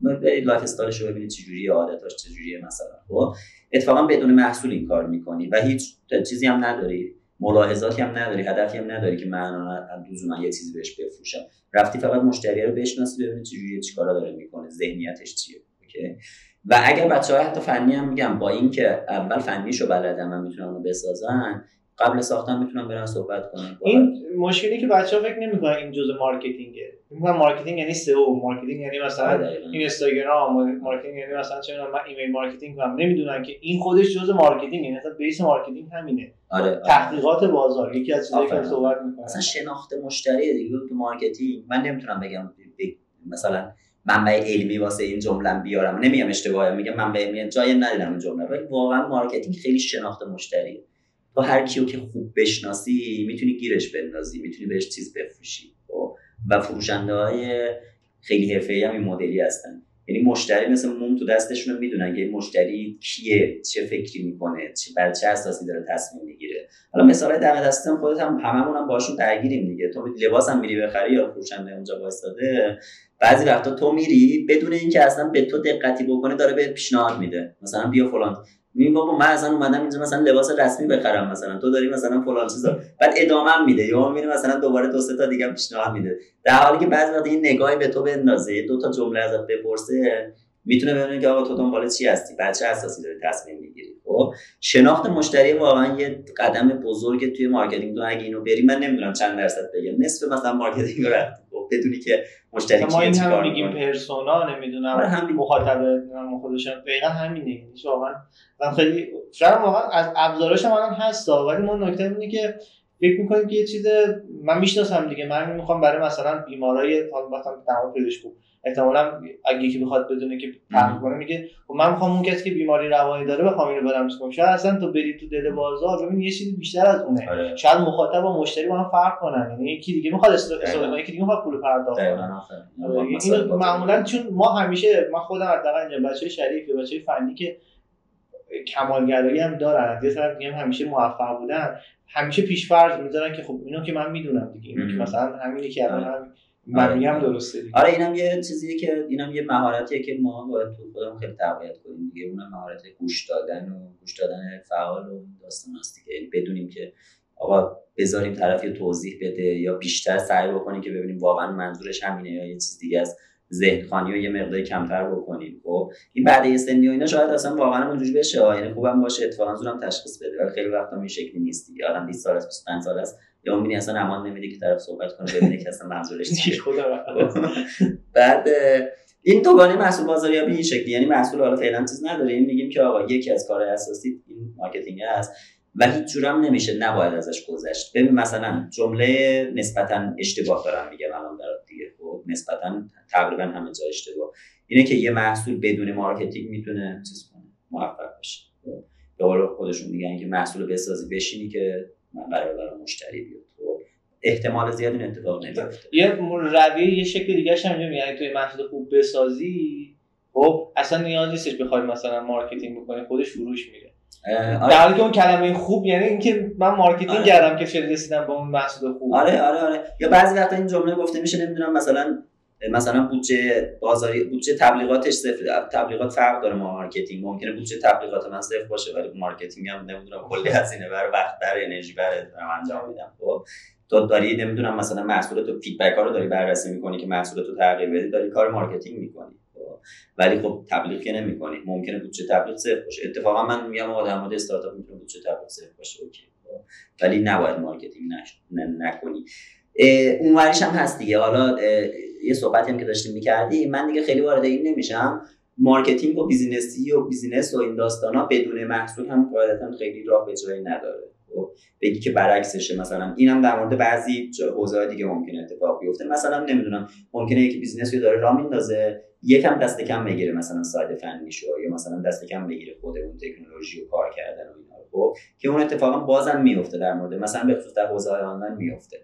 رو lifestyle ش رو ببینید چجوری عادتاش چجوریه مثلا خب؟ اتفاقا بدون محصول این کار می‌کنی و هیچ چیزی هم نداری. ملاحظاتی هم نداری هدفی هم نداری که من لزوما یه چیزی بهش بفروشم. رفتی فقط مشتری رو بشناسی ببینی چجوری چیکارا داره می‌کنه ذهنیتش چیه. OK؟ و اگر بچه های حتی فنی هم میگم با اینکه اول فنیشو بلدن و می‌تونن رو بسازن قبل ساختن می‌تونن برن صحبت کنن این مشکلی که بچه ها فکر نمی‌کنن این جزء marketing ه. میگن marketing یعنی SEO marketing یعنی مثلا آره، اینستاگرام marketing یعنی مثلا چه من email marketing کنم. نمی‌دونن که این خودش جزء marketing یعنی مثلا base marketing همینه. آره, آره. تحقیقات بازار یکی از چیزایی که صحبت می‌کنن. مثلا شناخت مشتری دیگه. تو marketing من نمی‌تونم بگم مثلا منبع علمی واسه این جمله بیارم. نمیگم اشتباهه میگم منبع علمی جای ندیدم این جمله. ولی واقعا marketing خیلی شناخت مشتریه. تو هر کیو که خوب بشناسی می‌تونی گیرش بندازی می‌تونی بهش چیز بفروشی خب؟ و فروشنده های خیلی حرفه‌ای هم این مدلی هستن. یعنی مشتری مثل موم تو دستشون می‌دونن که مشتری کیه چه فکری می‌کنه چه بر چه اساسی داره تصمیم می‌گیره. حالا مثلا دم دستم خودت هم هممون هم باهاشون درگیریم دیگه. تو لباس هم میری بخری یا فروشنده اونجا وایساده بعضی وقتا تو میری بدون اینکه اصلا به تو دقتی بکنه داره بهت پیشنهاد میده. مثلا بیا فلان میگم بابا من اصلا اومدم اینجا مثلا لباس رسمی بخرم مثلا. تو داری مثلا فلان چیزا. بعد ادامه میده. یا میره مثلا دوباره دو سه تا دیگه پیشنهاد میده. در حالی که بعضی وقت یه نگاهی به تو بندازه دو تا جمله ازت بپرسه می‌تونه ببینه که آقا تو دنبال چی هستی؟ به چه اساسی داری تصمیم می‌گیری؟ خب؟ شناخت مشتری واقعا یه قدم بزرگ توی marketing. تو اگه اینو بری من نمی‌دونم چند درصد بگم. نصف مثلا marketing رو خب بدونی که مشتری ما این هم میگیم پرسونا نمی‌دونم آره هم مخاطب خودشون دقیقا همینه یعنی واقعا. من خیلی شاید واقعا از ابزاراش هم هست ولی ما نکته اینه که فکر می‌کنیم که یه چیز من می‌شناسم دیگه. من می‌خوام برای مثلا بیمارای مثلا تمام پزشکی احتمالا اگه یکی بخواد بدونه که تحقیق کنه میگه خب من می‌خوام اون کسی که بیماری روانی داره بخوام اینو برم کنم؟ شاید اصلا تو بری تو دل بازار ببین یه چیزی بیشتر از اونه. آره. شاید مخاطب و مشتری با هم فرق کنن. یعنی یکی دیگه می‌خواد استفاده کنه یکی دیگه می‌خواد پول پرداخت کنه. آره. معمولا چون ما همیشه من خودم حداقل اینجا بچه شریف یا بچه فنی که کمالگرایی هم دارن یه طرف میگم همیشه موفق بودن همیشه پیشفرض می‌ذارن که خب اینو که من می‌دونم دیگه اینو که مثلا همینی که الان هم من میگم درسته دیگه. آره اینم یه چیزیه که اینم یه مهارتیه که ما باید تو خودمون خیلی تقویت کنیم دیگه. اونم مهارت گوش دادن و گوش دادن فعال و داستان هست دیگه. یعنی بدونیم که آقا بذاریم طرف یه توضیح بده یا بیشتر سعی بکنیم که ببینیم واقعا منظورش همینه یا یه چیز دیگه است. ذهن خوانی رو یه مقداری کمتر بکنیم. خب این بعد یه سنی و اینا شاید اصلا واقعا اونجوری بشه. یعنی خوبم باشه اتفاقا زورم تشخیص بده. ولی خیلی وقتا این شکلی نیست دیگه. آدم 20 سال است 25 سال است. یا اون اصلا امان نمیده که طرف صحبت کنه ببینه که اصلا منظورش چیه. بعد این دوگانه محصول بازاریابی این شکلی. یعنی محصول حالا فعلا چیز نداریم میگیم که آقا یکی از کار اساسی این marketing است. و هیچ جورم نمیشه نباید ازش گذشت. ببین مثلا جمله نسبتا اشتباه دارم میگم الان خب نسبتا تقریبا همه جا اشتباه اینه که یه محصول بدون marketing می‌تونه چیز کنه موفق بشه؟ به قول خودشون میگن که محصول بسازی بشینی که من قرار برای مشتری بیاد خب احتمال زیاد این اتفاق نمیفته یه رویه یه شکل دیگه هم یعنی توی محصول خوب بسازی خب اصلا نیاز نیستش بخوای مثلا marketing بکنی خودش فروش میره. در حالی که اون کلمه خوب یعنی اینکه من marketing آره. کردم که شده رسیدم به اون محصول خوب. آره آره آره. یا بعضی وقتا این جمله گفته میشه نمی‌دونم مثلا مثلا بودجه بازاری بودجه تبلیغاتش صفر تبلیغات فرق داره با marketing. ممکنه بودجه تبلیغات من صفر باشه ولی marketing هم نمی‌دونم کلی هزینه بر وقت بر انرژی بر انجام میدم. خب تو داری نمی‌دونم مثلا محصول تو feedback ها رو داری بررسی می‌کنی که محصول تو تغییر بدی داری کار marketing می‌کنی. ولی خب تبلیغ که نمی‌کنی. ممکنه بودجه تبلیغ صفر باشه. اتفاقا من میگم آقا در مورد استارتاپ می‌تونه بودجه تبلیغ صفر باشه. okay. ولی نباید marketing نکنی. اونوریش هم هست دیگه. حالا یه صحبتی هم که داشتیم می‌کردی. من دیگه خیلی وارد این نمیشم. marketing و business ی و business و این داستانا بدون محصول هم قاعدتا خیلی راه به جایی نداره. خب بگی که برعکسشه مثلا. اینم در مورد بعضی حوزه دیگه ممکنه اتفاق بیفته. مثلا نمی‌دونم. ممکنه یکی business رو داره راه میندازه. یکم دست کم بگیره مثلا side فنیشو یا مثلا دست کم بگیره خود اون تکنولوژی و کار کردن و اینا خب؟ که اون اتفاقا بازم میفته در مورد مثلا به خصوص در حوزه آنلاین میفته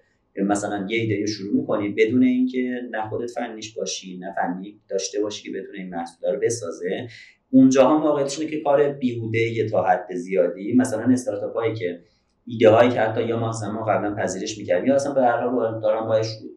مثلا یه ایده شروع می‌کنی بدون اینکه نه خودت فنیش باشی نه فنی داشته باشی که بتونه این محصول رو بسازه. اونجاها واقعیتش که کار بیهوده یه تا حد زیادی مثلا استارتاپ که ایده هایی که حتی یا ما ما قبلا پذیرش می‌کردیم یا اصلا به هر حال دارم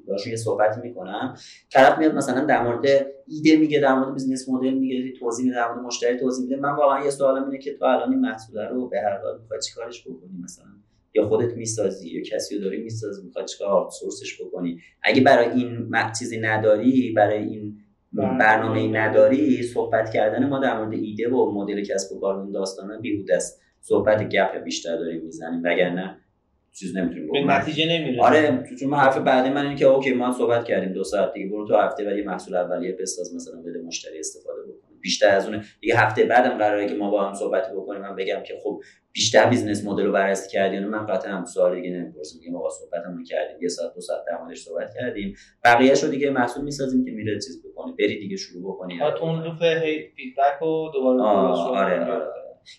باش یه صحبتی می‌کنم طرف میاد مثلا در مورد ایده میگه در مورد business model میگه توضیح میده در مورد مشتری توضیح میده. من واقعا یه سوالم اینه که تو الان این محصول رو به هر حال می‌خوای چیکارش بکنی؟ مثلا یا خودت می‌سازی یا کسی رو داری می‌سازی می‌خواد چیکار سورسش بکنی؟ اگه برای این چیزی نداری برای این برنامه ای نداری صحبت کردن ما در مورد ایده و مدل کسب و کار اون داستانا بیهوده است. صحبت گپ بیشتر داریم می‌زنیم وگرنه چیز نمی‌تونیم به نتیجه نمیره آره چون حرف بعدی من اینه که اوکی ما صحبت کردیم دو ساعت دیگه برو تو هفته بعد یه محصول اولیه بساز مثلا بده مشتری استفاده بکنه. بیشتر از اون یه هفته بعدم قراره که ما با هم صحبت بکنیم من بگم که خب بیشتر business model رو بررسی کردیم من قطعا هم سوال دیگه نمی‌پرسم. میگم آقا صحبتمون کردیم. یه ساعت دو ساعت در موردش صحبت کردیم. بقیه‌شو دیگه محصول می‌سازیم که میره چیز بکنی بری دیگه شروع بکنی. تو اون loop feedback و دوباره آره آره.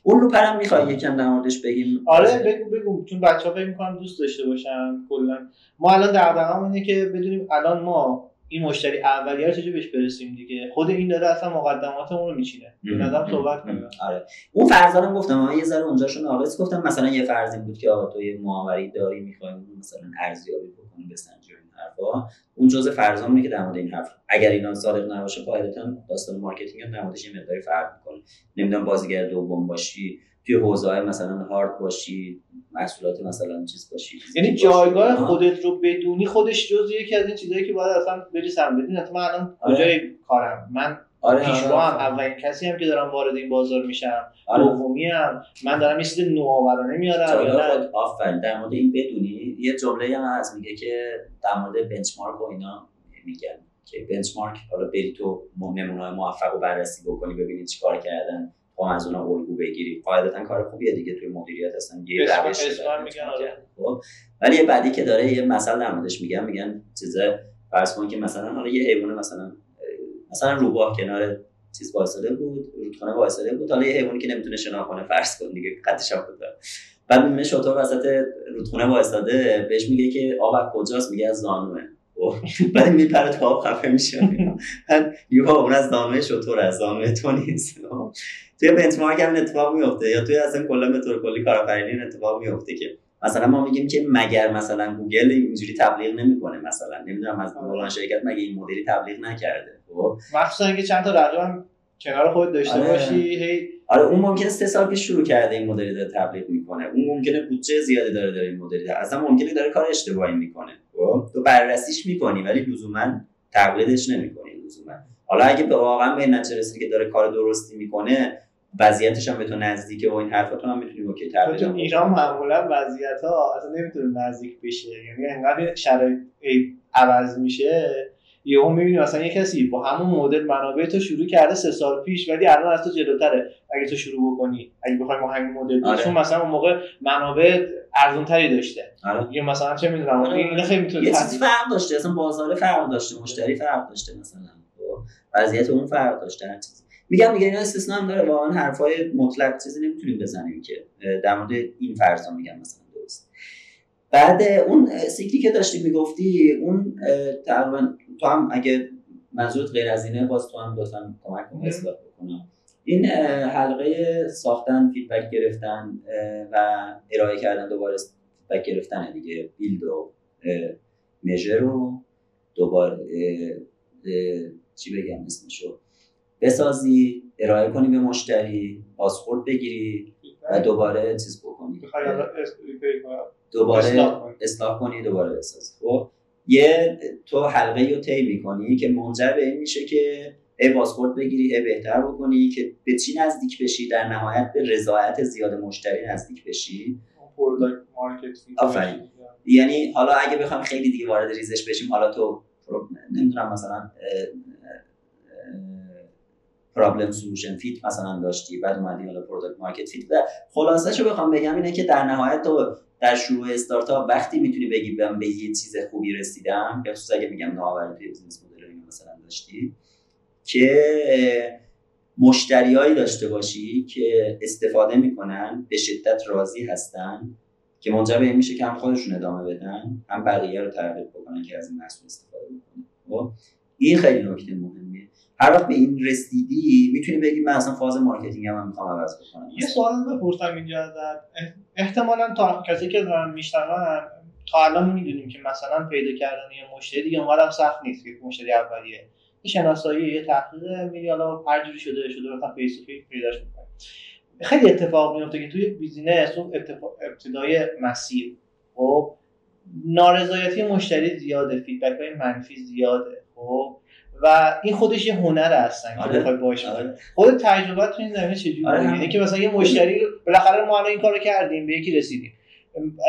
اون loop هم می‌خوای یکم در موردش بگیم. آره بگو بگو. چون بچه‌ها فکر می‌کنم دوست داشته باشن کلا. ما الان دغدغه‌مون اینه که بدونیم الان ما این مشتری اولیه رو چجوری بهش برسیم دیگه. خود این داره اصلا مقدماتمون رو میچینه. نظام صحبت کنیم آره. اون فرضا گفتم یه ذره اونجاشو ناقص گفتم. مثلا یه فرضی بود که آقا تو یه معاوری داری می‌خوایم مثلا ارزیابی بکنی بسنجی این حرفا اون جزء فرضامونه که در مورد این حرف اگر اینا صادق نباشه قاعدتا داستان مارکتینگ هم موردش یه مقداری فرق می‌کنه. نمی‌دونم بازیگر دوم باشی توی حوزه مثلا هارد باشی محصولات مثلا چیز باشی یعنی جایگاه خودت رو بدونی خودش جز یکی از این چیزایی که باید اصلا بری سر بدین من الان آره. کجای کارم؟ من آره پیشرو هم اولین کسی هم که دارم وارد این بازار میشم. آره. دومی هم. من دارم یه چیز نوآورانه میارم آفرین. در مورد این بدونی یه جمله هم هست میگه که در مورد بنچمارک و اینا میگن که بنچمارک حالا بری تو نمونه موفق رو بررسی بکنی ببینید چیکار کردن با از اونها الگو بگیری. قاعدتا کار خوبیه دیگه توی مدیریت هستن یه روش آره. خب. ولی یه بعدی که داره یه مثال در موردش میگن میگن چیزه فرض کن که مثلا حالا یه حیوان مثلا مثلا روباه کنار چیز وایساده بود رودخانه وایساده بود. حالا یه حیوانی که نمی‌تونه شنا کنه فرض کن دیگه قدش هم بود. بعد می‌بینه شطور وسط رودخونه وایساده بهش میگه که آب کجاست؟ میگه از زانوه. خب، بعد میپره تا آب خفه میشه. یه اون از زانوه شطور از زانوه تو نیست. توی بنچمارک هم اتفاق میفته یا توی اصلا کلا به طور کلی کارآفرینی اتفاق میفته که مثلا ما میگیم که مگر مثلا گوگل اینجوری تبلیغ نمی‌کنه مثلا. نمی‌دونم از. فلان شرکت مگه این مدلی تبلیغ نکرده. خب. مخصوصا اینکه چند تا رقم کنار خود داشته آره. باشی هی آره اون ممکنه سه سال پیش شروع کرده این مدلی داره تبلیغ می‌کنه. اون ممکنه بودجه زیاده داره داره این مدلی داره. اصلا ممکنه داره کار اشتباهی می‌کنه. خب؟ تو بررسیش می‌کنی ولی لزوما تقلیدش نمی‌کنی لزوما. حالا اگه به واقعا به این نتیجه رسیدی که داره کار درستی می‌کنه وضعیتش هم به تو نزدیکه و این حرفا تو هم می‌تونی اوکی تقلید تو ایران معمولا وضعیت ها اصلا نمی‌تونه نزدیک بشه. یعنی انقدر شرایط ای- عوض میشه یهو می‌بینی مثلا یه کسی با همون مدل منابع تو شروع کرده سه سال پیش ولی الان از تو جلوتره اگه تو شروع بکنی. اگه بخوای با همین مدل آره. چون مثلا اون موقع منابع ارزون تری داشته. آره. یا مثلا چه می‌دونم آره. این خیلی می‌تونه یه چیزی فرق داشته. اصلا بازار فرق داشته مشتری فرق داشته مثلا. خب، وضعیت اون فرق داشته هر چیزی. میگم میگه اینا استثنا هم داره. واقعا حرفای مطلق چیزی نمی‌تونیم بزنیم که در مورد این فرضا میگم مثلا. بعد اون سیکلی که داشتی می‌گفتی اون تقریبا تو هم اگه منظورت غیر از اینه باز تو هم لطفا کمک کن مهم. اصلاح بکنم. این حلقه ساختن فیدبک گرفتن و ارائه کردن دوباره فیدبک گرفتن دیگه. بیلد و مژر رو دوباره چی بگم اسمشو؟ بسازی ارائه کنی به مشتری پاسپورت بگیری و دوباره چیز بکنی. دوباره اصلاح کنی. اصلاح کنی دوباره بسازی خب یه تو حلقه رو طی می‌کنی که منجر به این میشه که ای پاسپورت بگیری ای بهتر بکنی که به چی نزدیک بشی در نهایت به رضایت زیاد مشتری نزدیک بشی. آفرین. یعنی حالا اگه بخوام خیلی دیگه وارد ریزش بشیم حالا تو نمی‌دونم مثلا problem solution fit مثلا داشتی بعد اومدی حالا product market fit و خلاصش رو بخوام بگم اینه که در نهایت تو در شروع استارتاپ وقتی می‌تونی بگی من به یه چیز خوبی رسیدم به خصوص اگه میگم نوآوری توی business model مثلا داشتی که مشتریایی داشته باشی که استفاده می‌کنن به شدت راضی هستن که منجر به این میشه که هم خودشون ادامه بدن هم بقیه رو ترغیب بکنن که از این محصول استفاده بکنن. خب این خیلی نکته مهمیه هر وقت به این رسیدی می‌تونی بگی من اصلا فاز marketing هم, می‌خوام عوض بکنم. یه سوال بپرسم اینجا ازت. اح- احتمالا تا کسی که دارن میشنون تا الان می‌دونیم که مثلا پیدا کردن یه مشتری دیگه اونقدر سخت نیست که مشتری اولیه. یه شناسایی یه تحقیق میری حالا هر جوری شده شده مثلا فیس پیداش می‌کنی. خیلی اتفاق میفته که توی business اون ابتدای مسیر خب نارضایتی مشتری زیاده feedback های منفی زیاده خب. و این خودش یه هنر هستن که آره. بخوای باش آره. خود تجربه تو این زمینه چجوریه آره. که مثلا یه مشتری بالاخره ما الان این کارو کردیم به یکی رسیدیم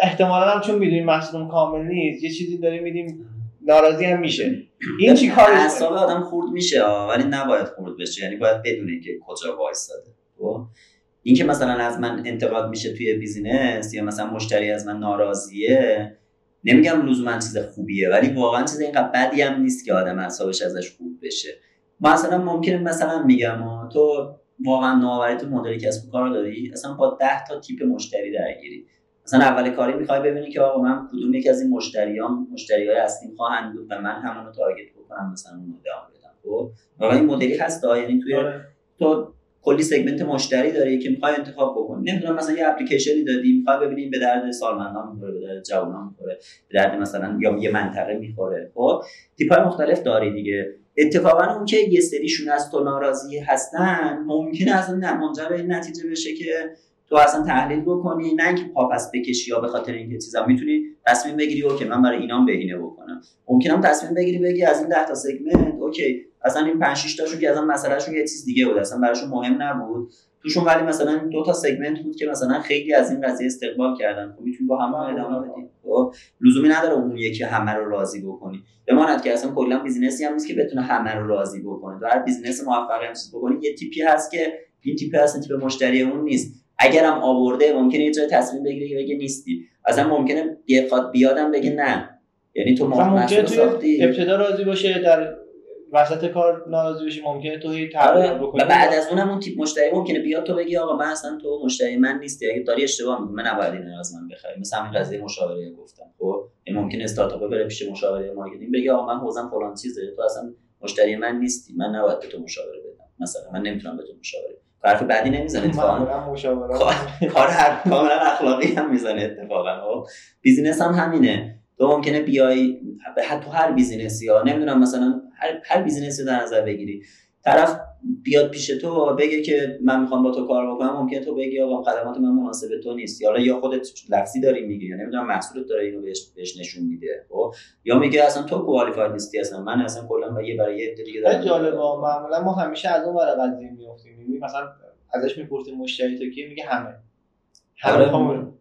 احتمالا هم چون می‌دونیم محصولمون کامل نیست یه چیزی داریم میدیم ناراضی هم میشه این چی کارش اعصاب؟ آدم خورد میشه ولی نباید خورد بشه یعنی باید بدونه که کجا وایساده خب این که مثلا از من انتقاد میشه توی business یا مثلا مشتری از من ناراضیه نمیگم لزوما چیز خوبیه ولی واقعا چیز اینقدر بدی هم نیست که آدم اعصابش ازش خورد بشه. مثلا ممکنه مثلا میگم تو واقعا نوآوری تو مدل کسب و کار داری؟ اصلا با 10 تا تیپ مشتری درگیری. مثلا اول کاری می‌خوای ببینی که آقا من کدوم یک از این مشتریام مشتری های اصلیم خواهند بود و من همون رو تارگت بکنم مثلا اون رو بدم خب؟ واقعا این مدلی هست یعنی توی آره. تو کلی سگمنت مشتری داری که می‌خوای انتخاب بکنی نمی‌دونم مثلا یه اپلیکیشنی دادی می‌خوای ببینیم به درد سالمندان می‌خوره به درد جوانان می‌خوره به درد مثلا یا یه منطقه می‌خوره. خب تیپ های مختلف داری دیگه. اتفاقا اون که یه سریشون از تو ناراضی هستن ممکنه اصلا نه منجر به نتیجه بشه که تو اصلا تحلیل بکنی نه اینکه پا پس بکشی یا به خاطر اینکه چیزا. می‌تونی تصمیم بگیری okay من برای اینام بهینه بکنم. ممکنه تصمیم بگیری بگی از این 10 تا segment okay اصلا این 5 6 تاشون که اصلا مسئلهشون یه چیز دیگه بود اصلا براشون مهم نبود. توشون ولی مثلا دو تا segment بود که مثلا خیلی از این قضیه استقبال کردن. خب می‌تونی با هم ادامه بدی. خب لزومی نداره اون یکی همه رو راضی بکنی. بماند که اصلا کلا business ی هم نیست که بتونه همه رو راضی بکنه. تو هر business موفقی هم چیز بکنی یه تیپی هست که این تیپ اصلا تیپ مشتری اون نیست. اگرم آورده ممکنه یه جای تصمیم بگیره که بگه نیستی. اصلا ممکنه بیاد بیادم بگه نه. یعنی تو ممکنه توی ابتدا راضی باشه در وسط کار ناراضی بشه ممکنه تو هی آره. بکنی. و بعد از اونم اون تیپ مشتری ممکنه بیاد تو بگی آقا من اصلا تو مشتری من نیستی اگه داری اشتباه می‌کنی. من نباید این از من بخری مثلا همین قضیه مشاوره گفتم. خب؟ این ممکنه استارتاپ بره پیش مشاوره marketing بگه آقا من حوزم فلان چیزه تو اصلا مشتری من نیستی. من نباید به تو مشاوره بدم. مثلا من نمی‌تونم به تو مشاوره. حرف بعدی نمی‌زنه اتفاقا. کار هر کاملا اخلاقی هم می‌زنه اتفاقا. خب؟ بیزینس هم همینه. تو ممکنه بیای حتی هر بیزینسی ها نمی‌دونم مثلا هر هر بیزینسی در نظر بگیری. طرف بیاد پیش تو بگه که من می‌خوام با تو کار بکنم ممکنه تو بگی آقا خدمات من مناسب تو نیست. یا یا خودت لفظی داری میگی یا نمی‌دونم محصولت داره اینو بهش, بهش نشون میده خب؟ یا میگه اصلا تو کوالیفاید نیستی اصلا من اصلا کلا یه برای یه دیگه دارم. جالبه معمولا ما همیشه از اون ور قضیه میافتیم. مثلا ازش می‌پرسیم مشتری تو کی میگه همه.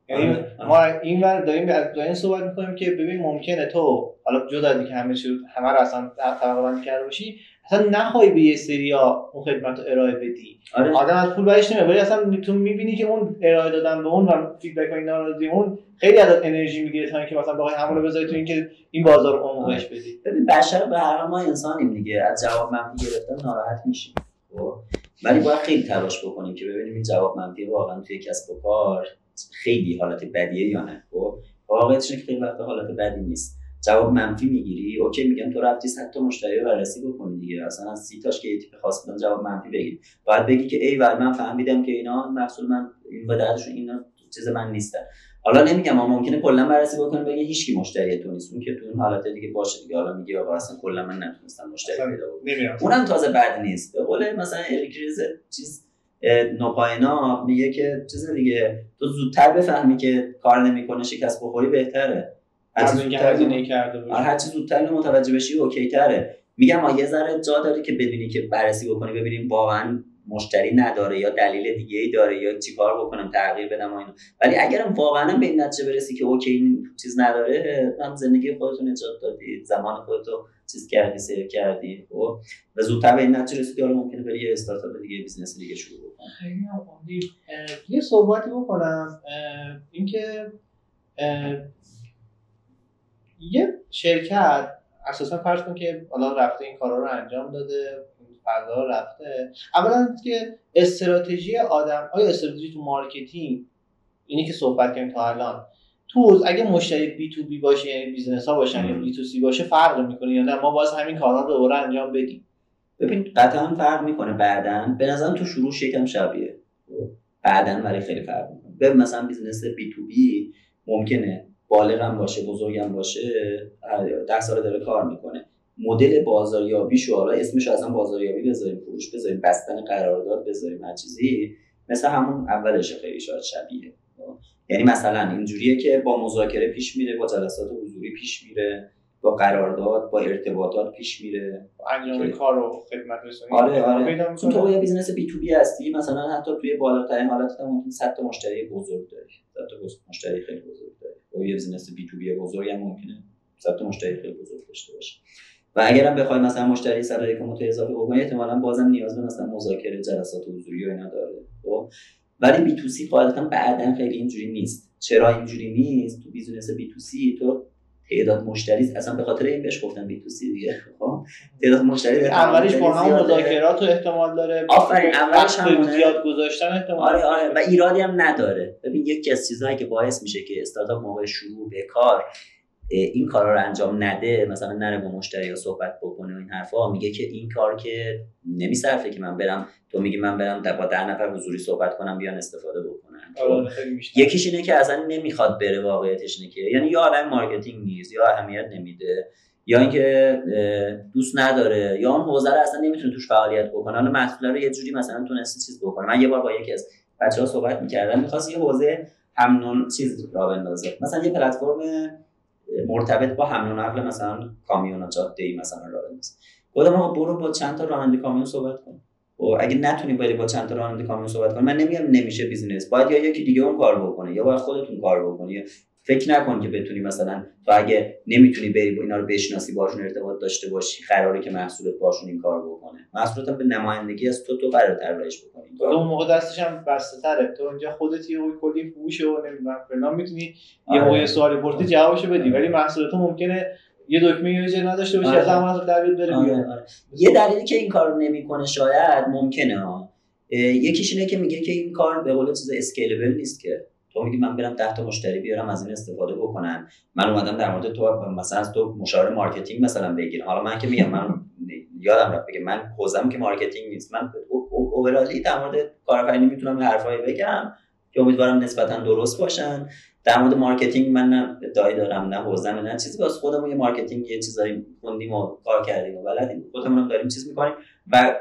یعنی آره. ما این ور داریم از این صحبت می‌کنیم که ببین ممکنه تو حالا جدا از اینکه همه همه رو اصلا طبقه بندی کرده باشی اصلا نخوای به یه سریا اون خدمت رو ارائه بدی آره. آدم از پول برش نمیاد ولی اصلا تو می‌بینی که اون ارائه دادن به اون و فیدبک و اینا رو اون خیلی از انرژی می‌گیره تا اینکه مثلا بخوای همون رو بذاری تو اینکه این بازار رو عمقش بدی ببین بشر به هر ما انسانیم دیگه از جواب منفی گرفتن ناراحت میشیم خب؟ ولی باید خیلی تلاش بکنیم که ببینیم این جواب منفی واقعا توی کسب و کار خیلی حالت بدیه یا نه خب؟ واقعیتش خیلی وقت حالت بدی نیست. جواب منفی می‌گیری اوکی میگم تو رفتی 100 تا مشتری رو بررسی بکنی دیگه اصلا از 30 تاش که یه تیپ خاص جواب منفی بگیر باید بگی که ای ول من فهمیدم که اینا محصول من این بدردشون اینا چیز من نیستن حالا نمیگم ما ممکنه کلا بررسی بکنیم بگه هیچ کی مشتری تو نیست. اون که تو اون حالت دیگه باشه دیگه. حالا میگه آقا اصلا کلا من نتونستم مشتری پیدا بکنم. اونم تازه بد نیست. به قول مثلا اریک ریس چیز نوپاینا میگه که چیز دیگه. تو زودتر بفهمی که کار نمی‌کنه شکست بخوری بهتره. از اینکه هزینه کرده باشه هر چی زودتر متوجه بشی اوکی تره. میگم یه ذره جا داره که بدونی که بررسی بکنی ببینیم واقعا مشتری نداره یا دلیل دیگه ای داره یا چیکار بکنم تغییر بدم و اینو ولی اگرم واقعا به این نتیجه برسی که اوکی این چیز نداره هم زندگی خودتون نجات دادی زمان خودتو چیز کردی save کردی خب؟ و زودتر به این نتیجه رسیدی حالا ممکنه بری یه استارتاپ دیگه بیزنس دیگه شروع بکنی. یه صحبتی بکنم. اینکه یه شرکت اساسا فرض کن که حالا رفته این کارا رو انجام داده فضا رفته. اولا که استراتژی آدم آیا استراتژی تو marketing؟ اینی که صحبت کردیم تا الان. تو اگه مشتری B2B باشه یعنی بیزنس ها باشن یا B2C باشه فرق می‌کنه یا نه؟ ما باز همین کارا رو دوباره انجام بدیم. ببین قطعا فرق می‌کنه. بعدا به نظرم تو شروع یکم شبیه. بعدا برای خیلی فرق می‌کنه. مثلا بیزنس B2B ممکنه بالغم باشه بزرگم باشه ده سال داره کار می‌کنه. مدل بازاریابیشو حالا اسمش اصلا بازاریابی بذاریم فروش بذاریم بستن قرارداد بذاریم هر چیزی. مثل همون اولش خیلی شاید شبیه. یعنی مثلا اینجوریه که با مذاکره پیش میره با جلسات حضوری پیش میره با قرارداد با ارتباطات پیش میره. انجام کار و خدمت رسونی آره آره. تو تو یه بیزنس B2B هستی مثلا حتی توی بالاترین حالت هم ممکن 100 تا مشتری بزرگ داری. 100 تا مشتری خیلی بزرگ داری. یه بیزنس B2B بزرگ هم ممکنه 100 تا مشتری خیلی بزرگ داشته باشه. و اگرم بخوای مثلا مشتری یک تو اضافه بکنی احتمالاً بازم نیاز به مثلا مذاکره جلسات حضوری و اینا داره خب؟ ولی B2C قاعدتا بعدا خیلی اینجوری نیست. چرا اینجوری نیست؟ تو بیزینس B2C تو تعداد مشتری اصلا به خاطر این بهش گفتن B2C دیگه. خب؟ تعداد مشتری اولش با هم مذاکرات و احتمال داره آفرین اولش هم زیاد گذاشتن احتمال. آره آره و ایرادی هم نداره. ببین یکی از چیزهایی که باعث میشه که استارتاپ موقع شروع به کار این کارا رو انجام نده مثلا نره با مشتری صحبت بکنه و این حرفا میگه که این کار که نمیصرفه که من برم تو میگی من برم با ده نفر حضوری صحبت کنم بیان استفاده بکنن. آره، یکیش اینه که اصلا نمی‌خواد بره واقعیتش اینه که یعنی یا آدم marketing نیست یا اهمیت نمیده یا اینکه دوست نداره یا اون حوزه رو اصلا نمی‌تونه توش فعالیت بکنه. حالا محصول رو یه جوری مثلا تونسته چیز بکنه. من یه بار با یکی از بچه‌ها صحبت می‌کردم می‌خواست یه حوزه همون چیز راه بندازه. مثلا یه پلتفرم مرتبط با حمل و نقل مثلا کامیون جاده ای مثلا راه بندازه گفتم آقا برو با چند تا راننده کامیون صحبت کن. و خب، اگه نتونی بری با چند تا راننده کامیون صحبت کنی من نمیگم نمیشه بیزینس. باید یا یکی دیگه اون کار بکنه یا باید خودتون کار بکنی فکر نکن که بتونی مثلا تو اگه نمی‌تونی بری با اینا رو بشناسی باشون ارتباط داشته باشی قراره که محصولت باشون این کار بکنه. محصولت به نمایندگی از تو تو قرار طراحیش بکنی. تو اون موقع دستش هم بسته تره. تو اونجا خودت یه کلی فوش و نمی‌دونم فلان می‌تونی یه موقع سوالی پرسی جوابشو بدی. ولی محصول تو ممکنه یه دکمه یه نداشته باشی از از در بره آره. آره. یه دلیلی که این کارو نمی‌کنه شاید ممکنه ها. یکیش اینه که میگه که این کار به قول چیز scalable نیست که تو میگی من برم 10 تا مشتری بیارم از این استفاده بکنن من اومدم در مورد تو مثلا از تو مشاور marketing مثلا بگیرم. حالا من که میگم من یادم رفت بگم من حوزم که marketing نیست. من overally در مورد کارآفرینی می‌تونم حرفایی بگم که امیدوارم نسبتا درست باشن. در مورد marketing من نه ادعایی دارم نه حوزه نه چیزی. واسه خودمون یه marketing یه چیزایی خوندیم و کار کردیم و بلدیم. خودمون داریم چیز می‌کنیم و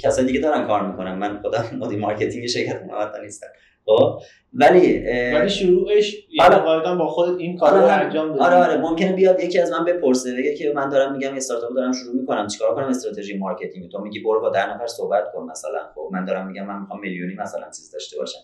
کسایی دیگه دارن کار می‌کنن. من خودم مدیر marketing شرکت محمد نیستم. خب؟ ولی ولی شروعش آره. با خودت این کار رو آره انجام دادی. آره آره. ممکنه بیاد یکی از من بپرسه بگه که من دارم میگم استارتاپ دارم شروع می‌کنم چیکار کنم؟ استراتژی marketing. تو میگی برو با ده نفر صحبت کن مثلا. خب من دارم میگم من می‌خوام میلیونی مثلا چیز داشته باشم.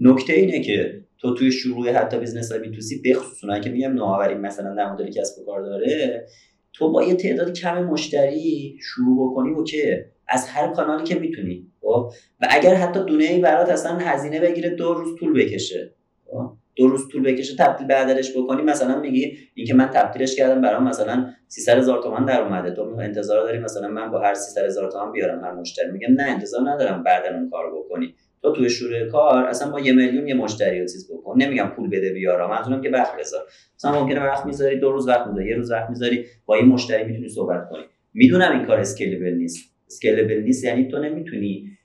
نکته اینه که تو توی شروع حتی بیزنس های B2C بخصوص که میگم نوآوری مثلا در مدل کسب و کار داره تو با یه تعداد کم مشتری شروع بکنی و که از هر کانالی که می‌تونی خب؟ و اگر حتی دونه ای برات اصلا هزینه بگیره دو روز طول بکشه خب؟ دو روز طول بکشه تبدیل به بکنی مثلا میگی اینکه من تبدیلش کردم برام مثلا 300 هزار تومان در اومده. تو انتظار داری مثلا من با هر 300 هزار تومان بیارم هر مشتری؟ میگم نه انتظار ندارم بعدا اون کار بکنی. تو توی شروع کار اصلا با یه میلیون یه مشتری چیز بکن. نمیگم پول بده بیارا منظورم که وقت بذار. مثلا ممکنه وقت می‌ذاری دو روز وقت می‌ذاری یه روز وقت می‌ذاری با یه مشتری می‌تونی صحبت کنی. می‌دونم این کار scalable نیست. scalable نیست یعنی تو نمی‌تونی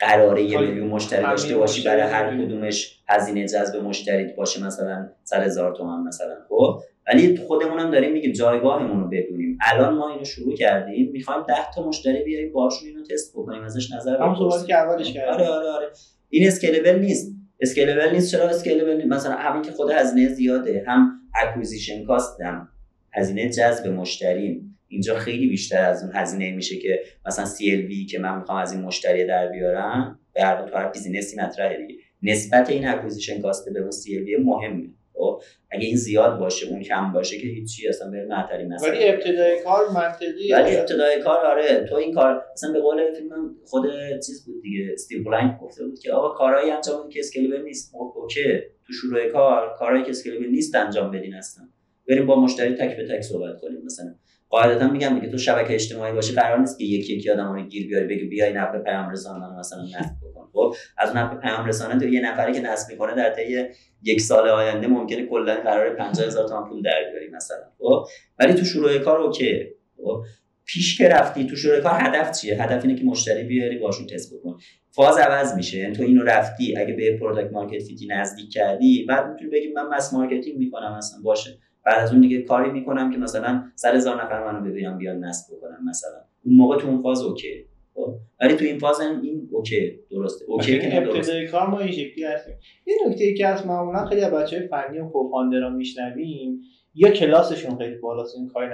قراره یه میلیون مشتری داشته باشی برای هر کدومش هزینه جذب مشتری باشه مثلا 100 هزار تومان مثلا خب؟ ولی خودمونم داریم میگیم جایگاهمون رو بدونیم. الان ما اینو شروع کردیم می‌خوایم 10 تا مشتری بیاریم باشون اینو تست بکنیم ازش نظر هم صحبتی که اولش کردیم. آره آره آره. این scalable نیست. scalable نیست چرا scalable نیست؟ مثلا همین که خود هزینه زیاده هم acquisition cost هم هزینه جذب مشتری اینجا خیلی بیشتر از اون هزینه میشه که مثلا CLV که من می‌خوام از این مشتری در بیارم به هر تو هر business ی مطرحه دیگه. نسبت این acquisition cost به اون CLV مهمه خب؟ اگه این زیاد باشه اون کم باشه که هیچی اصلا بی معطلی مثلا ولی ابتدای کار منطقی ولی ابتدای کار آره. تو این کار مثلا به قول فیلم خود چیز بود دیگه استیو بلانک گفته بود که آقا کارهایی انجام که scalable نیست. خب، okay. تو شروع کار کارهایی که scalable نیست انجام بدین هستن بریم با مشتری تک به تک صحبت کنیم مثلا. قاعدتا میگم دیگه تو شبکه اجتماعی باشی قرار نیست که یکی یکی آدم رو گیر بیاری بگی بیای نفع پیام رسانه مثلا نصب بکن. خب از اون پیام رسانه تو یه نفری که نصب می‌کنه در طی یک سال آینده ممکنه کلا قرار 50000 تومان پول در بیاری مثلا. خب ولی تو شروع کار okay. خب پیش که رفتی تو شروع کار هدف چیه؟ هدف اینه که مشتری بیاری باشون تست بکن. phase عوض میشه یعنی تو اینو رفتی اگه به product market نزدیک کردی بعد می‌تونی بگی من mass marketing می‌کنم مثلا باشه. بعد از اون دیگه کاری می‌کنم که مثلا سر هزار نفر منو ببینم بیان نصب بکنم مثلا. اون موقع تو اون phase okay. خب؟ ولی تو این phase این okay. درسته. okay که ابتدای کار ما این شکلی هستیم یه نکته ای که از معمولا خیلی از بچهای فنی و cofounder ا میشنویم یا کلاسشون خیلی بالاست این کاری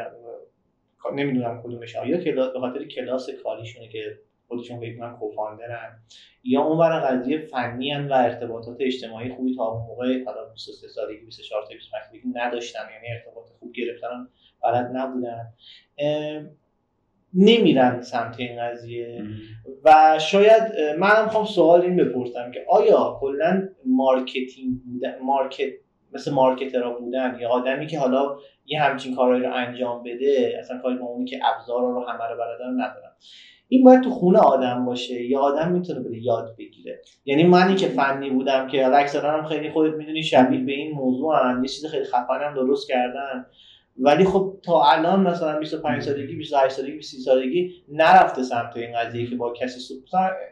نمی‌دونم کدومش یا کلاس به خاطر کلاس کاریشونه که خودشون فکر کنن کوفاندرن. یا اون برای قضیه فنی و ارتباطات اجتماعی خوبی تا موقع حالا 23 سالگی 24 تا 25 سالگی نداشتن. یعنی ارتباط خوب گرفتن بلد نبودن. نمیرن سمت این قضیه. و شاید من می‌خوام سوال این بپرسم که آیا کلا مارکتینگ بودن مارکت مثل مارکترها بودن؟ یا آدمی که حالا یه همچین کارهایی رو انجام بده اصلا کاری با اونی که ابزار رو همه رو بلدن ندارن. این باید تو خونه آدم باشه. یا آدم می‌تونه بده یاد بگیره. یعنی منی که فنی بودم که اکثرا هم خیلی خودت می‌دونی شبیه به این موضوع هم. یه چیز خیلی خفن درست کردن. ولی خب تا الان مثلا 25 سالگی 28 سالگی 30 سالگی نرفته سمت این قضیه که با کسی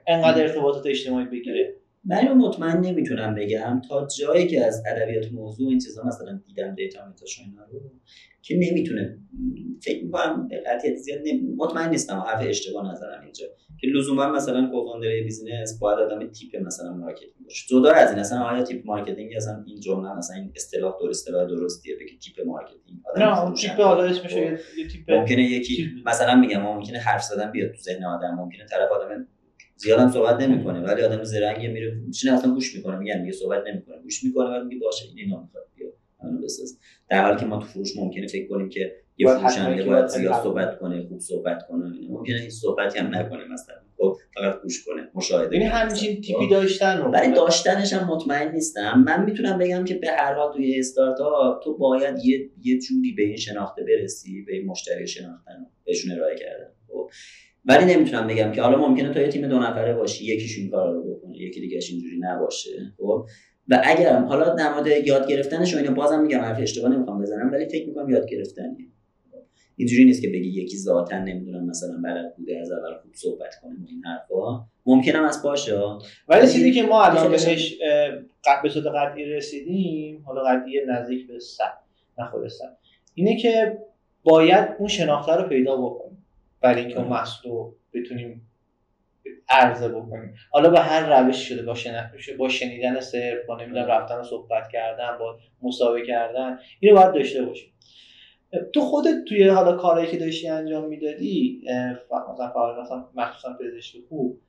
انقدر ارتباطات اجتماعی بگیره. من مطمئن نمی‌تونم بگم تا جایی که از ادبیات موضوع این چیزا مثلا دیدم دیتا متاش اینا رو که نمی‌تونه فکر می‌کنم قطعیت زیاد مطمئن نیستم حرف اشتباه نظرم اینجا. که لزوما مثلا کوفاندر بیزینس باید آدم تیپ مثلا مارکتینگ باشه. جدا از این اصلا آیا تیپ مارکتینگ اصلا این جمله مثلا این اصطلاح درست اصطلاح درستیه بگی تیپ مارکتینگ؟ نه تیپ حالا اسمش یه تیپ ممکنه یکی مثلا میگم ممکنه حرف زدن بیاد تو ذهن آدم. ممکنه طرف آدم زیادم صحبت نمی‌کنه ولی آدم زرنگی میره میشینه اصلا گوش می‌کنه میگن میگه صحبت نمی‌کنه گوش می‌کنه بعد میگه باشه این اینا می‌خواد بیا منو بساز. در حالی که ما تو فروش ممکنه فکر کنیم که یه فروشنده باید زیاد صحبت کنه خوب صحبت کنه ممکنه این صحبتی هم نکنه مثلا. خب فقط گوش کنه مشاهده یعنی همچین تیپی داشتن رو. ولی داشتنش هم مطمئن نیستم. من می‌تونم بگم که به هر حال توی استارتاپ تو باید یه یه جوری به این شناخته برسی به این مشتری شناختن بهشون ارائه کردن. خب. ولی نمی‌تونم بگم که حالا ممکنه تو یه تیم دو نفره باشی یکیش این کارا رو بکنه یکی دیگه اینجوری نباشه خب؟ و اگرم حالا مورد یاد گرفتنش و اینا بازم میگم حرف اشتباه نمی‌خوام بزنم ولی فکر می‌کنم یاد گرفتنیه. اینجوری نیست که بگی یکی ذاتا نمی‌دونم مثلا بلد بوده از اول خوب صحبت کنه این حرفا. ممکنم از باشه. ولی چیزی که ما الان بهش به صورت قطعی رسیدیم حالا قطعی نزدیک به صد نه خود اینه که باید اون شناخته رو پیدا بکنیم برای اینکه اون محصول رو بتونیم عرضه بکنیم. حالا به هر روش شده با, با شنیدن سر با نمی‌دونم رفتن و صحبت کردن با مسابقه کردن اینو باید داشته باشیم. تو خودت توی حالا کارهایی که داشتی انجام می‌دادی مثلا فعال مثلا مخصوصا پزشکی خوب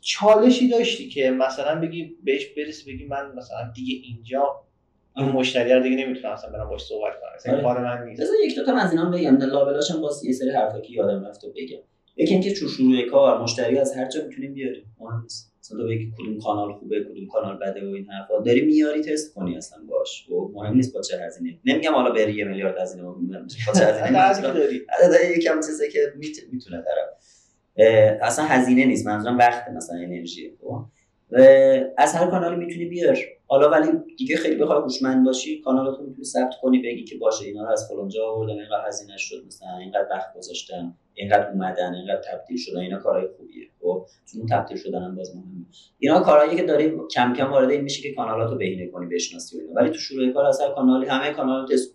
چالشی داشتی که مثلا بگی بهش برسی بگی من مثلا دیگه اینجا این مشتری رو دیگه نمی‌تونم اصلا برام باش صحبت کنم. مثلا آره. کار من نیست. یک دو تا از اینا بگم. لابلاش هم باز یه سری حرفا که یادم رفت بگم. یکی اینکه تو شروع کار مشتری از هر جا می‌تونیم بیاریم. مهم نیست مثلا تو بگی کدوم کانال خوبه کدوم کانال بده و این حرفا. داری میاری تست کنی اصلا باش. و خب، مهم نیست با چه هزینه. نمیگم حالا بری یه میلیارد هزینه با چه هزینه داری. یکم چیزی که می‌تونه طرف اصلا هزینه نیست. منظورم وقت مثلا انرژی. خب از هر کانالی می‌تونی بیار. حالا ولی دیگه خیلی بخوای هوشمند باشی کانالاتو می‌تونی ثبت کنی بگی که باشه اینا رو از فلان جا آوردم اینقدر هزینه شد مثلا اینقدر وقت گذاشتم اینقدر اومدن اینقدر تبدیل شدن اینا کارهای خوبیه. خب چون تبدیل شدن هم باز مهمه. اینا کارهایی که داری کم کم وارد این میشه که کانالاتو بهینه کنی بشناسی اینا. ولی تو شروع کار از هر کانالی همه کانال تست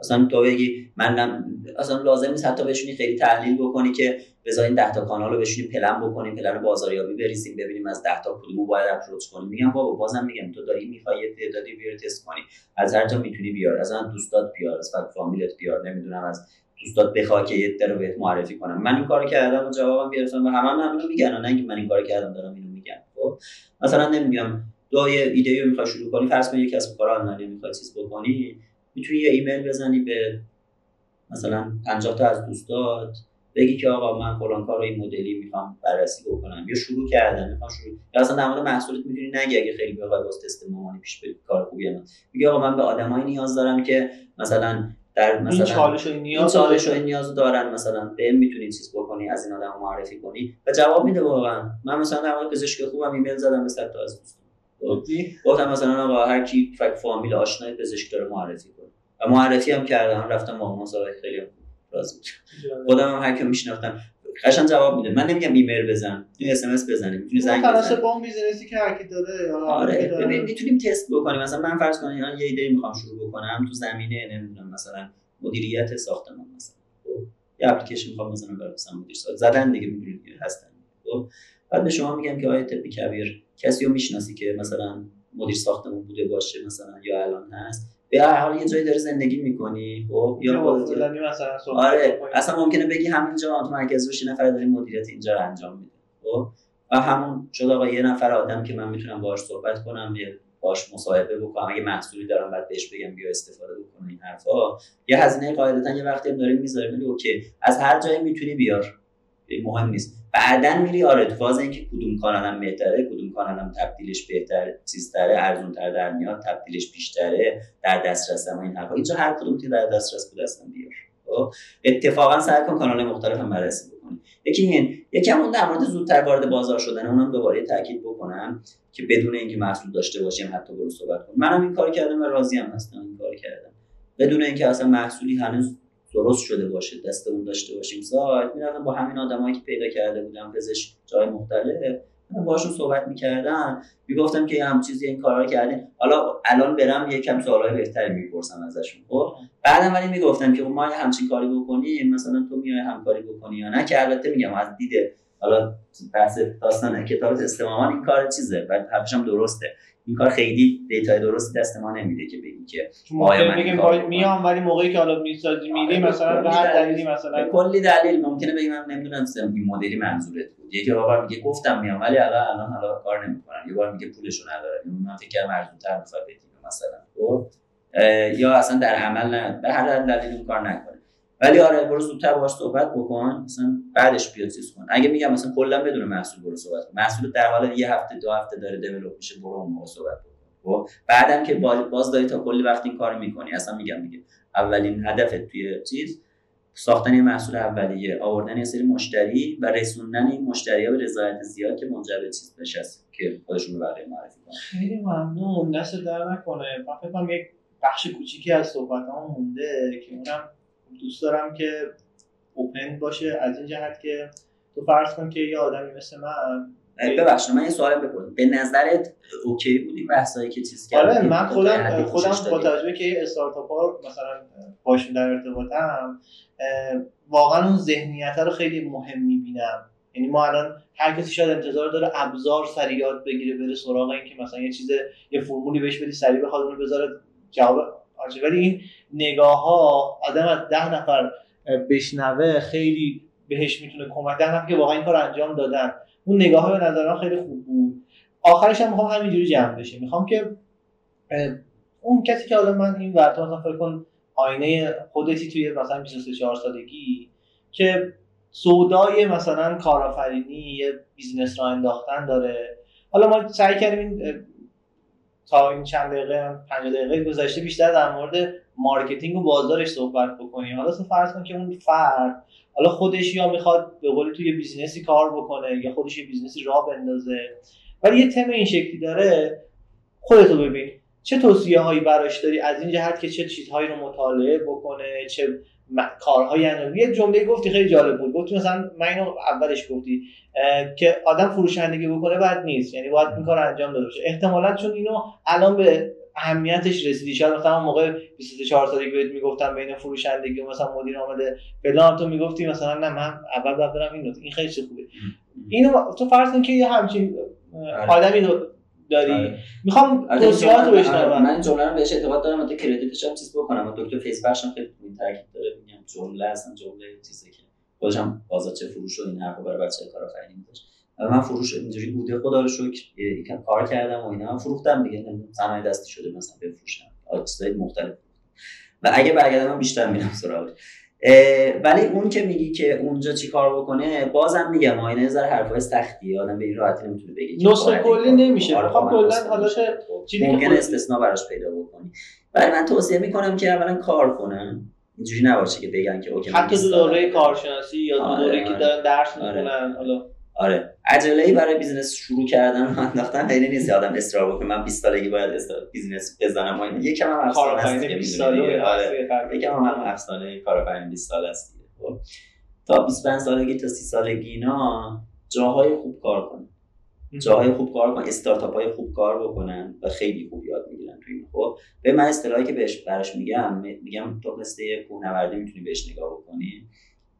اصلا تو بگی من اصلا لازم نیست حتی بشونی خیلی تحلیل بکنی که بذار این 10 تا کانال رو بشونیم پلن بکنیم پلن بازاریابی بریزیم ببینیم از 10 تا کدومو باید اپروچ کنیم. میگم بابا بازم میگم تو داری می‌خوای یه تعدادی بیار تست کنی. از هر جا می‌تونی بیار. از من دوستات بیار از فامیلت بیار نمی‌دونم از دوستات بخواد که یه رو بهت معرفی کنم. من این کارو کردم و جوابم گرفتم و همه هم همینو میگن نه اینکه من این کارو کردم دارم اینو میگم خب؟ مثلا نمیگم دو یه ایده رو می‌خوای شروع کنی فرض کن یک کسب کار آنلاین می‌خوای چیز بکنی می‌تونی یه ایمیل بزنی به مثلا 50 تا از دوستات بگی که آقا من فلان کار رو این مدلی می‌خوام بررسی بکنم یا شروع کردم می‌خوام شروع یا اصلا در مورد محصولت می‌تونی نگی اگه خیلی بخوای واسه تست مامانی پیش بری کار خوبیه من میگی آقا من به آدمایی نیاز دارم که مثلا در مثلا این چالش و نیاز این چالش و نیاز دارن مثلا به می‌تونی چیز بکنی از این آدم معرفی کنی؟ و جواب میده واقعا. من مثلا در مورد پزشک خوبم ایمیل زدم به صد تا از دوستان گفتم مثلا آقا هر کی فک فامیل آشنای پزشک داره معرفی و معرفی هم کردم رفتم با مصاحبه خیلی راضی خودم هم هر کی میشناختم قشنگ جواب میده من نمیگم ایمیل بزن می‌تونی اس ام اس بزنی می‌تونی زنگ بزنی. با اون بیزنسی که هر کی داره آره ببین می‌تونیم تست بکنیم. مثلا من فرض کنم یه ایده می‌خوام شروع بکنم تو زمینه نمی‌دونم مثلا مدیریت ساختمان مثلا خب؟ یه اپلیکیشن می‌خوام مثلا برای مثلا مدیر زدن دیگه می‌دونید هستن خب؟ بعد به شما میگم که آیه تپی کبیر کسی رو می‌شناسی که مثلا مدیر ساختمون بوده باشه مثلا یا الان هست به هر حال یه جایی داری زندگی می‌کنی خب؟ یا مثلا آره اصلا ممکنه بگی همینجا تو مرکز روش نفر داری مدیریت اینجا رو انجام میده خب؟ و همون شد آقا یه نفر آدم که من می‌تونم باهاش صحبت کنم یه باش مصاحبه بکنم اگه محصولی دارم بعد بهش بگم بیا استفاده بکن این حرفا. یه هزینه قاعدتا یه وقتی هم داریم می‌ذاریم اوکی. از هر جایی می‌تونی بیار. مهم نیست. بعدا میری آره تو فاز اینکه کدوم کانالم بهتره کدوم کانالم تبدیلش بهتر چیزتره ارزون تر در میاد تبدیلش بیشتره در دسترس این حرفا. اینجا هر کدوم که در دسترس بود اصلا بیار خب؟ اتفاقا سعی کن کانال مختلف هم بررسی بکنی. یکی این یکی همون در مورد زودتر وارد بازار شدن اونم دوباره تاکید بکنم که بدون اینکه محصول داشته باشیم حتی برو صحبت کنیم منم این کار کردم و راضی هم هستم این کار کردم. بدون اینکه اصلا محصولی هنوز درست شده باشه دستمون داشته باشیم. سایت می‌رفتم با همین آدمایی که پیدا کرده بودم پزشک جای مختلف من باهاشون صحبت می‌کردم. می‌گفتم که هم چیزی این کارا کردین. حالا الان برم یکم سوالای بهتری می‌پرسم ازشون خب؟ بعدم ولی می‌گفتم که ما همچین کاری بکنیم مثلا تو میای همکاری بکنی یا نه که البته میگم از دیده حالا بحث داستان کتاب استمامان این کار چیزه بعد هم درسته. این کار خیلی دیتا درستی دست ما نمیده که بگیم که آیا من میام ولی موقعی که حالا می‌سازی آره، مثلا به هر دلیلی مثلا کلی دلیل. ممکنه بگم من نمی‌دونم این مدلی منظورت بود. یکی بار میگه گفتم میام ولی الان الان حالا کار نمی‌کنن یه بار میگه پولشو نداره من فکر کردم ارزونتر می‌خواد بدیم مثلا. خب؟ یا اصلا در عمل نه. به هر دلیلی کار نکنه ولی آره برو زودتر باهاش صحبت بکن مثلا بعدش بیا چیز کن. اگه میگم مثلا کلا بدون محصول برو صحبت کن. محصول در حال یه هفته دو هفته داره دیولپ میشه برو اون صحبت بکن. خب؟ بعدم که باز داری تا کلی وقت این کارو می‌کنی. اصلا میگم میگه اولین هدفت توی چیز ساختن یه محصول اولیه آوردن یه سری مشتری و رسوندن این مشتری ها به رضایت زیاد که منجر به چیز بشه که خودشون رو بقیه معرفی کنن. خیلی ممنون. دست در نکنه. من یک بخش کوچیکی از صحبتامون مونده که اونم دوست دارم که اوپن باشه از این جهت که تو فرض کن که یه آدمی مثل من ببخشید من یه سوال بپرسم. به نظرت اوکی بود این بحثایی که چیز کردی؟ آره من خودم خودم با توجه که استارتاپ ها مثلا باشون در ارتباطم واقعا اون ذهنیت رو خیلی مهم می‌بینم. یعنی ما الان هر کسی شاید انتظار داره ابزار سریع یاد بگیره بره سراغ این که مثلا یه چیز یه فرمولی بهش بدی سریع بخواد اون بذاره جواب آنچه ولی این نگاه ها آدم از ده نفر بشنوه خیلی بهش می‌تونه کمک ده نفر که واقعا این کار انجام دادن. اون نگاه ها به خیلی خوب بود. آخرش هم می‌خوام همینجوری جمع بشه می‌خوام که اون کسی که حالا من این ورتا مثلا فکر کن آینه خودتی توی مثلا 23 سالگی که سودای مثلا کارآفرینی یه business را انداختن داره. حالا ما سعی کردیم این تا این چند دقیقه 5 دقیقه گذشته بیشتر در مورد marketing و بازارش صحبت بکنیم. حالا تو فرض کن که اون فرد حالا خودش یا می‌خواد به قولی توی business ی کار بکنه یا خودش یه business ی راه بندازه ولی یه تم این شکلی داره خودتو ببین. چه توصیه هایی براش داری؟ از این جهت که چه چیزهایی رو مطالعه بکنه چه کارهایی انجام یه جمله گفتی خیلی جالب بود. گفتی مثلا من اینو اولش گفتی که آدم فروشندگی بکنه بعد نیست. یعنی باید این کار انجام داده باشه. احتمالا چون اینو الان به اهمیتش رسیدی. شاید مثلا موقع 24 سالگی بهت می‌گفتم بین فروشندگی و مثلا مدیر عامل فلان تو می‌گفتی مثلا نه من اول باید برم این این خیلی خوبه. اینو تو فرض کن که یه همچین آره. آدمی داری؟ آره. می‌خوام آره، توصیهات رو بشنوم. من این جمله رو بهش اعتقاد دارم تا کردیتش هم چیز بکنم. دکتر فیس هم خیلی این تاکید داره. میگم جمله اصلا جمله چیزی که خودم بازار فروش و این حرفا برای بچه کارآفرینی میذاشت من فروش اینجوری بوده خدا رو شکر. یکم کار کردم و اینا. من فروختم دیگه. صنایع دستی شده مثلا بفروشم. چیزای مختلف. و اگه برگردم بیشتر میرم سراغش. ولی اون که میگی که اونجا چی کار بکنه بازم میگم آینه نظر حرفای سختی آدم به این راحتی نمی‌تونه بگه نسخه کلی نمیشه. آره، خب کلا حالا ممکنه استثنا براش پیدا بکنی. ولی من توصیه می‌کنم که اولا کار کنن. اینجوری نباشه که بگن که okay حتی تو دوره کارشناسی یا تو دوره که آره، دارن درس آره. می‌کنن حالا. آره. عجله ای برای business شروع کردن و انداختن خیلی نیست آدم اصرار بکنه. من 20 سالگی باید business بزنم. و اینا یکم هم افسانه است 20 ساله یکم هم افسانه کارآفرینی 20 سال است خب. تا 25 سالگی تا 30 سالگی اینا جاهای خوب کار کنن. جاهای خوب کار کنن استارتاپ های خوب کار بکنن و خیلی خوب یاد می‌گیرن تو این. خب. به من اصطلاحی که بهش براش میگم میگم تو مثل کوهنوردی می‌تونی بهش نگاه بکنی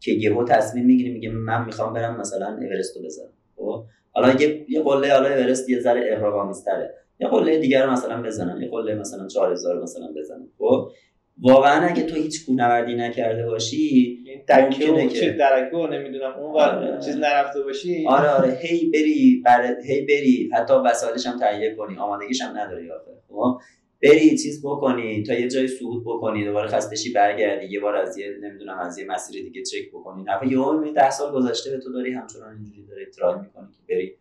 که یهو تصمیم می‌گیری میگه من می‌خوام برم مثلا اورست رو بزنم. خب؟ حالا یه یه قله حالا اورست یه ذره اغراق‌آمیزتره یه قله دیگر رو مثلا بزنم. یه قله مثلا 4000 مثلا بزنم. خب؟ واقعا اگه تو هیچ کوهنوردی نکرده باشی ممکنه که درکو نمی‌دونم. اون آره. چیز نرفته باشی. آره آره. هی بری بر... هی بری. حتی وسایلش هم تهیه کنی. آمادگیش هم نداری آخه. خب؟ بری چیز بکنی تا یه جای صعود بکنی دوباره خستشی برگردی یه بار از یه نمی‌دونم از یه مسیر دیگه چک بکنی. نه یهو می‌بینی 10 سال گذشته به تو داری همچنان اینجوری داری ترای می‌کنی که بری.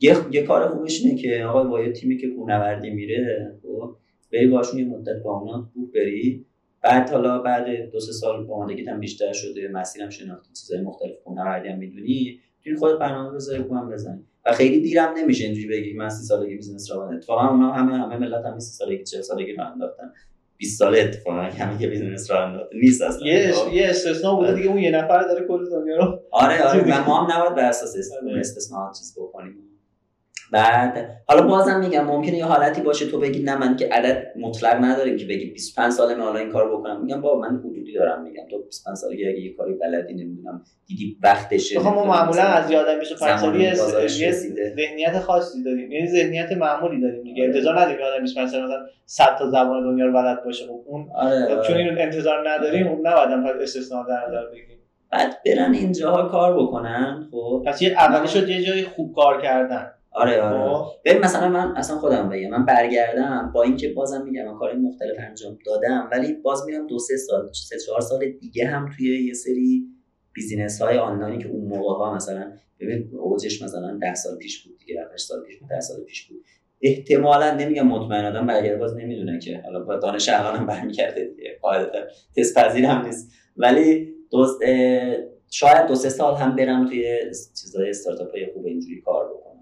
یه, یه کار خوبش اینه که آقا با یه تیمی که کوهنوردی میره خب بری باشون یه مدت با اونا خوب بری. بعد حالا بعد دو سه سال آمادگیت هم بیشتر شده مسیرم شناختی چیزای مختلف کوهنوردی هم می‌دونی تو خود برنامه بذاری بزنی. و خیلی دیرم نمیشه اینجوری بگی من سی سالگی business را اتفاقا اونا همه همه ملت هم سی سالگی 40 سالگی رو انداختن. 20 ساله اتفاقا همه که business را انداخته. نیست اصلا. یه یه استثنا بوده دیگه. اون یه نفر داره کل دنیا رو آره آره. و ما هم نباید بر اساس استثنا چیز بکنیم. بعد حالا بازم میگم ممکنه یه حالتی باشه تو بگی نه من که عدد مطلق نداریم که بگی 25 ساله من حالا این کار بکنم. میگم با من حدودی دارم میگم. تو 25 سالگی اگه یه کاری بلدی نمی‌دونم دیدی وقتشه خب ما معمولا از یادم 25 سالی یه ذهنیت خاصی داریم. یعنی ذهنیت معمولی داریم دیگه. انتظار نداریم آدم 25 سال مثلا 100 تا زبان دنیا رو بلد باشه. خب اون آره, آره. چون اینو انتظار نداریم اون نباید استثنا در نظر بگیریم. بعد برن اینجاها کار بکنن خب. پس یه اولی شد یه جای خوب کار کردن. آره آره خب. ببین مثلا من اصلا خودم بگم من برگردم با اینکه بازم میگم من کار مختلف انجام دادم ولی باز میرم دو سه سال سه چهار سال دیگه هم توی یه سری business های آنلاینی که اون موقع ها مثلا ببین اوجش مثلا 10 سال پیش بود دیگه 8 سال پیش بود 10 سال پیش بود. احتمالا نمیگم مطمئن آدم برگرده باز نمی‌دونه که. حالا با دانش الانم برمیگرده دیگه قاعدتا تست پذیر هم نیست. ولی دوست شاید دو سه سال هم برم توی چیزای استارتاپ های خوب اینجوری کار بکنم.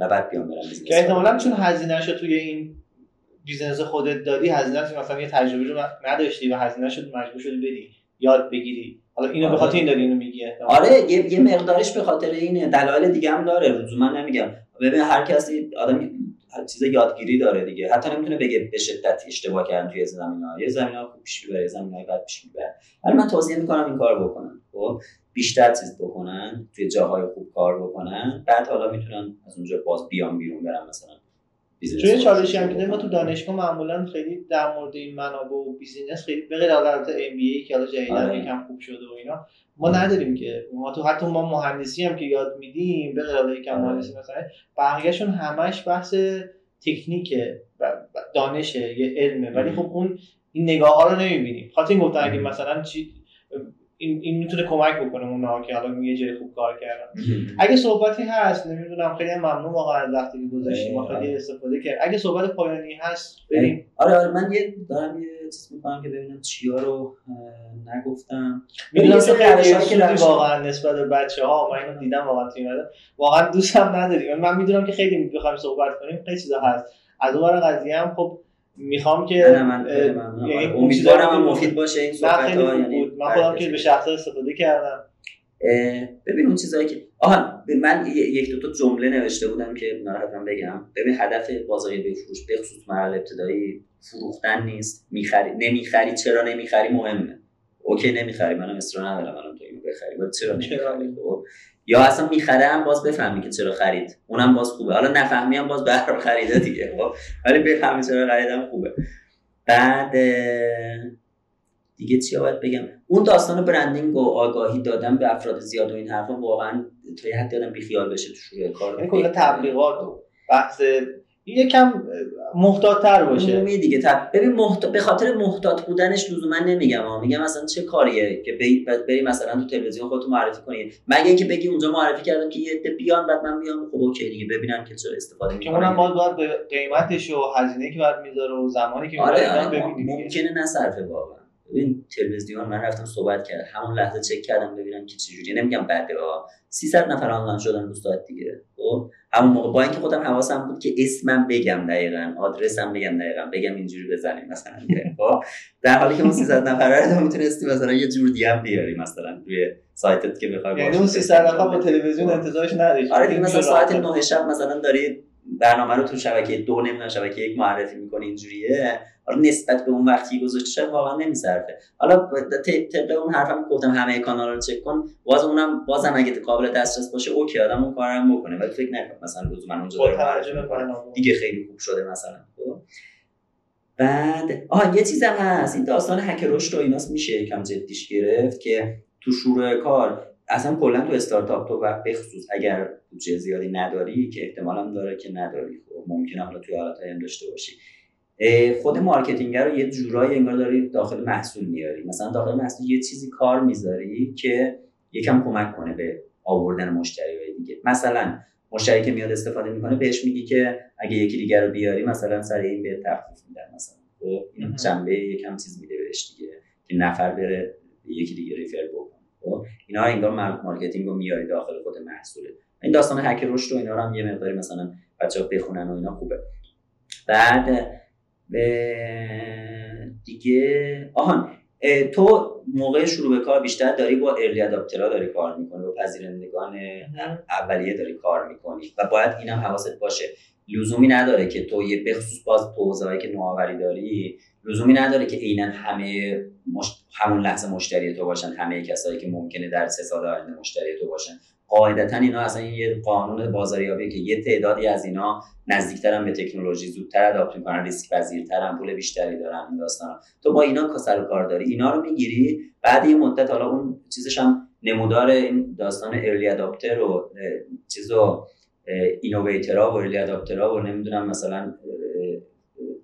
و بعد بیام برم که احتمالا چون هزینهش توی این business خودت دادی هزینه مثلا یه تجربه رو نداشتی و هزینه شد مجبور شدی بدی یاد بگیری. حالا اینو به خاطر این داری اینو میگی آره یه, یه مقدارش به خاطر اینه. دلایل دیگه هم داره. لزوما نمیگم. ببین هر کسی آدم چیز یادگیری داره دیگه. حتی نمی‌تونه بگه به شدت اشتباه کردن توی زمینا یه زمینا خوب پیش می‌بره زمینا بد پیش می‌بره. ولی من توصیه می‌کنم این کار بکنن. خب؟ بیشتر چیز بکنن توی جاهای خوب کار بکنن. بعد حالا می‌تونن از اونجا باز بیان بیرون برن مثلا چون چالشی هم که ما تو دانشگاه معمولا خیلی در مورد این منابع و business خیلی به غیر از MBA که حالا جدیدا آره. یکم خوب شده و اینا ما نداریم که ما تو حتی ما مهندسی هم که یاد میدیم به غیر یکم آره. مهندسی مثلا بقیه‌شون همش بحث تکنیک دانشه یه علمه. ولی خب اون این نگاه ها رو نمی‌بینیم. خاطر این گفتن اگه مثلا چی این, این می‌تونه کمک بکنه اون که حالا یه جای خوب کار کردن. اگه صحبتی هست نمی‌دونم خیلی ممنون واقعا از وقتی که گذاشتیم. ما خیلی استفاده کرد اگه صحبت پایانی هست بریم. آره آره من یه دارم یه چیز می‌کنم که ببینم چیا رو نگفتم. می‌دونم که واقعا نسبت به بچه ها من اینو دیدم واقعا توی واقعا دوستم نداریم من می‌دونم که خیلی بخوایم صحبت کنیم خیلی چیزا هست. از اون قضیه هم خب می‌خوام که من یعنی امیدوارم مفید باشه این صحبت ها یعنی من خودم که به شخص استفاده کردم. ببین اون چیزایی که آها من یک دو تا جمله نوشته بودم که حتما بگم. ببین هدف بازاری به فروش به خصوص مرحله ابتدایی فروختن نیست. می‌خری نمی‌خری. چرا نمی‌خری؟ مهمه. اوکی نمی‌خری. منم اصرار ندارم الان تو اینو بخری. ولی چرا نمی‌خری؟ خب. یا اصلا می‌خره هم باز بفهمی که چرا خرید. اونم باز خوبه. حالا نفهمی هم باز بهر خریده دیگه خب. ولی بفهمی چرا خریدم خوبه. بعد دیگه چی باید بگم؟ اون داستان برندینگ و آگاهی دادن به افراد زیاد و این حرفا واقعا تا یه حدی آدم بیخیال بشه تو شروع کار. یعنی کلا تبلیغات و بحث یکم محتاط تر باشه دیگه تر. ببین محت... به خاطر محتاط بودنش لزوما نمیگم ها میگم مثلا چه کاریه که بری مثلا تو تلویزیون خودتو معرفی کنی مگه اینکه بگی اونجا معرفی کردم که یه عده بیان بعد من بیام؟ خب اوکی دیگه ببینم که چرا استفاده می‌کنن. اونم باید باید به قیمتش و هزینه که بعد می‌ذاره و زمانی که آره, آره ممکنه نصرفه واقعا. ببین تلویزیون من رفتم صحبت کردم. همون لحظه چک کردم ببینم که چجوریه نمیگم بعد ها. 300 نفر آنلاین شدن رو ساعت دیگه. خب؟ همون موقع با اینکه خودم حواسم بود که اسمم بگم دقیقا آدرسم بگم دقیقا بگم اینجوری بزنیم مثلا. خب؟ در حالی که اون 300 نفر رو می‌تونستی مثلا یه جور دیگه هم بیاری مثلا روی سایتت که بخوای یعنی اون 300 نفر با تلویزیون انتظارش نداری آره دیگه مثلا ساعت 9 شب مثلا داری برنامه رو تو شبکه دو نمی‌دونم شبکه یک معرفی می‌کنی اینجوریه. حالا نسبت به اون وقتی گذاشته واقعا نمیصرفه حالا طبق اون حرفم گفتم همه کانال رو چک کن باز اونم بازم اگه قابل دسترس باشه اوکی آدم اون کارم بکنه. ولی فکر نکن مثلا من اونجا دیگه خیلی خوب شده مثلا. خب؟ بعد آها یه چیزم هست. این داستان هک رشد و ایناست میشه یکم جدیش گرفت که تو شروع کار اصلا کلا تو استارتاپ تو و بخصوص اگر بودجه زیادی نداری که احتمال داره که نداری خب ممکنه حالا توی حالت هم داشته باشی. خود marketing رو یه جورایی انگار داری داخل محصول میاری. مثلا داخل محصول یه چیزی کار می‌ذاری که یکم کمک کنه به آوردن مشتری دیگه. مثلا مشتری که میاد استفاده می‌کنه بهش میگی که اگه یکی دیگر رو بیاری مثلا سر این به تخفیف میدن مثلا. خب این جنبه یکم چیز میده بهش دیگه که نفر بره یکی دیگه refer بکنه. خب اینا انگار marketing رو میاری داخل خود محصوله این داستان هک رشد و اینا رو هم یه مقداری مثلا بچه‌ها بخونن و اینا خوبه. بعد دیگه آهان تو موقع شروع به کار بیشتر داری با ارلی اداپترها داری کار می‌کنی با پذیرندگان اولیه داری کار می‌کنی و باید اینم حواست باشه. لزومی نداره که تو یه بخصوص باز تو که نوآوری داری لزومی نداره که عینا همه همون لحظه مشتری تو باشن همه کسایی که ممکنه در سه سال آینده مشتری تو باشن. قاعدتا اینا اصلا یه قانون بازاریابیه که یه تعدادی از اینا نزدیکترن به تکنولوژی زودتر اداپت می‌کنن ریسک پذیرترن پول بیشتری دارن این تو با اینا سر کار داری. اینا رو می‌گیری بعد یه مدت حالا اون چیزش هم نمودار این داستان ارلی اداپتر و چیزو اینوویترها و ارلی اداپترها و نمی‌دونم مثلا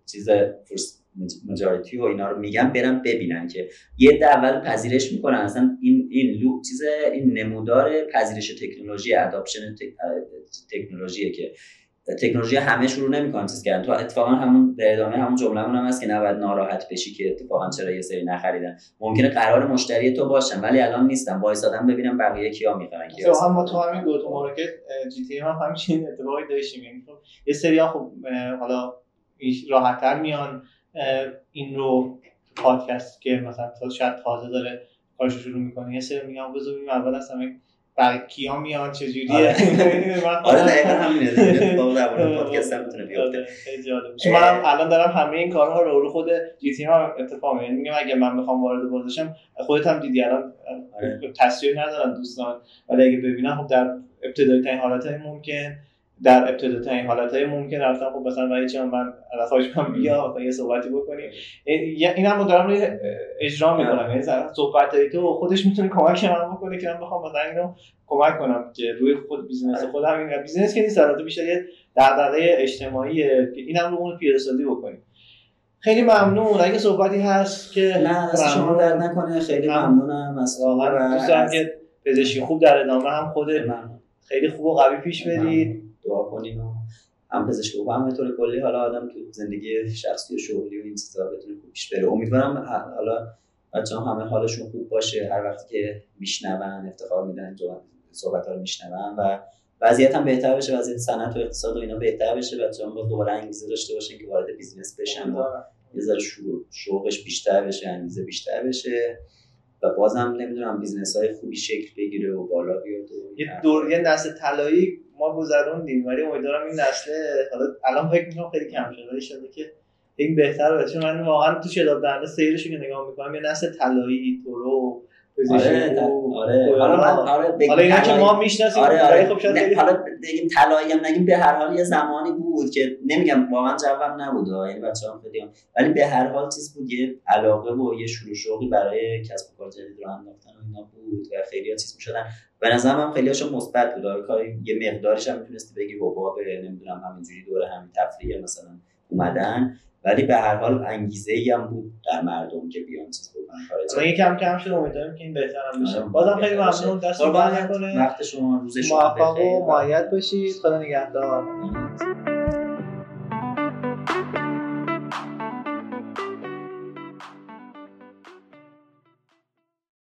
چیز مجاریتی و اینا رو میگن برن ببینن که یه اول پذیرش می‌کنن. اصلا این این loop چیز این نمودار پذیرش تکنولوژی adoption تکنولوژیه که تکنولوژی همه شروع نمی‌کنن. چیز کردن تو اتفاقا همون در ادامه همون جمله هم هست که نباید ناراحت بشی که اتفاقا چرا یه سری نخریدن. ممکنه قرار مشتری تو باشن ولی الان نیستن. وایسادن ببینم بقیه کیا می‌خرن کیا هم ما تو همین go to market GTM همین اتفاقی داشتیم. یعنی خب یه سری خب حالا راحتتر میان. این رو پادکست که مثلا شاید تازه داره کارش شروع می‌کنه. یه سری میگم ببینیم اول اصلا بعد کیا میان چجوریه. آره, آره دقیقا همینه در پادکست هم می‌تونه بیفته. آره، خیلی جالب. چون من الان دارم همه این کارها رو رو خود جی تی هم اتفاق میاد میگم اگه من بخوام وارد بازشم خودت هم دیدی الان آره. تصویر ندارن دوستان. ولی اگه ببینم خب در ابتدایی ترین حالت ممکن. در ابتدا ترین حالت های ممکن رفتم خب مثلا ولی چون من خواهش من بیا مثلا یه صحبتی بکنیم. این هم دارم اجرا می‌کنم. یعنی صحبت های تو خودش می‌تونه کمک من بکنه که من بخوام مثلا اینو کمک کنم که روی خود business آره. خودم این business که نیست البته بیشتر یه دغدغه اجتماعیه که اینم رو اون پیاده سازی بکنیم. خیلی ممنون. اگه صحبتی هست که نه از شما در نکنه. خیلی ممنونم. از دوست که پزشکی خوب در ادامه هم خود خیلی خوب و قوی پیش برید. دعا کنیم و هم پزشکی و هم طور کلی حالا آدم تو زندگی شخصی و شغلی و این چیزا بتونه خوب پیش بره. امیدوارم حالا بچه همه حالشون خوب باشه. هر وقتی که میشنون افتخار میدن صحبت ها رو میشنون و وضعیت هم بهتر بشه وضعیت صنعت و اقتصاد و اینا بهتر بشه. بچه هم با دوباره انگیزه داشته باشن که وارد business بشن و یه ذره شوقش بیشتر بشه انگیزه بیشتر بشه و بازم نمی‌دونم business های خوبی شکل بگیره و بالا بیاد یه دور یه نسل طلایی ما گذروندیم ولی امیدوارم این نسل حالا الان فکر می‌کنم خیلی کم شده ولی شده که این بهتر بشه من واقعا تو شتاب دهنده سیرش که نگاه می‌کنم یه نسل طلایی تورو آره آره. حالا من آره حالا اینا که ما می‌شناسیم آره آره. خب شاید حالا بگیم طلایی هم نگیم به هر حال یه زمانی بود که نمیگم واقعا جواب نبود. یعنی بچه‌ها خیلی ولی به هر حال چیز بود یه علاقه و یه شروع شوقی برای کسب و کار جدید رو انداختن و اینا بود و خیلی چیز می‌شدن. به نظرم هم خیلی هاشون مثبت بود. کاری یه مقدارش هم می‌تونستی بگی حباب نمی‌دونم همینجوری دوره همین تفریح مثلا اومدن. ولی به هر حال انگیزه ای هم بود در مردم که بیان چیز بکنن. این کم کم شد امیدواریم که این بهتر هم بشه. آره. بازم خیلی ممنون. دست نکنه. وقت شما روز شما موفق و معید باشید. خدا نگهدار.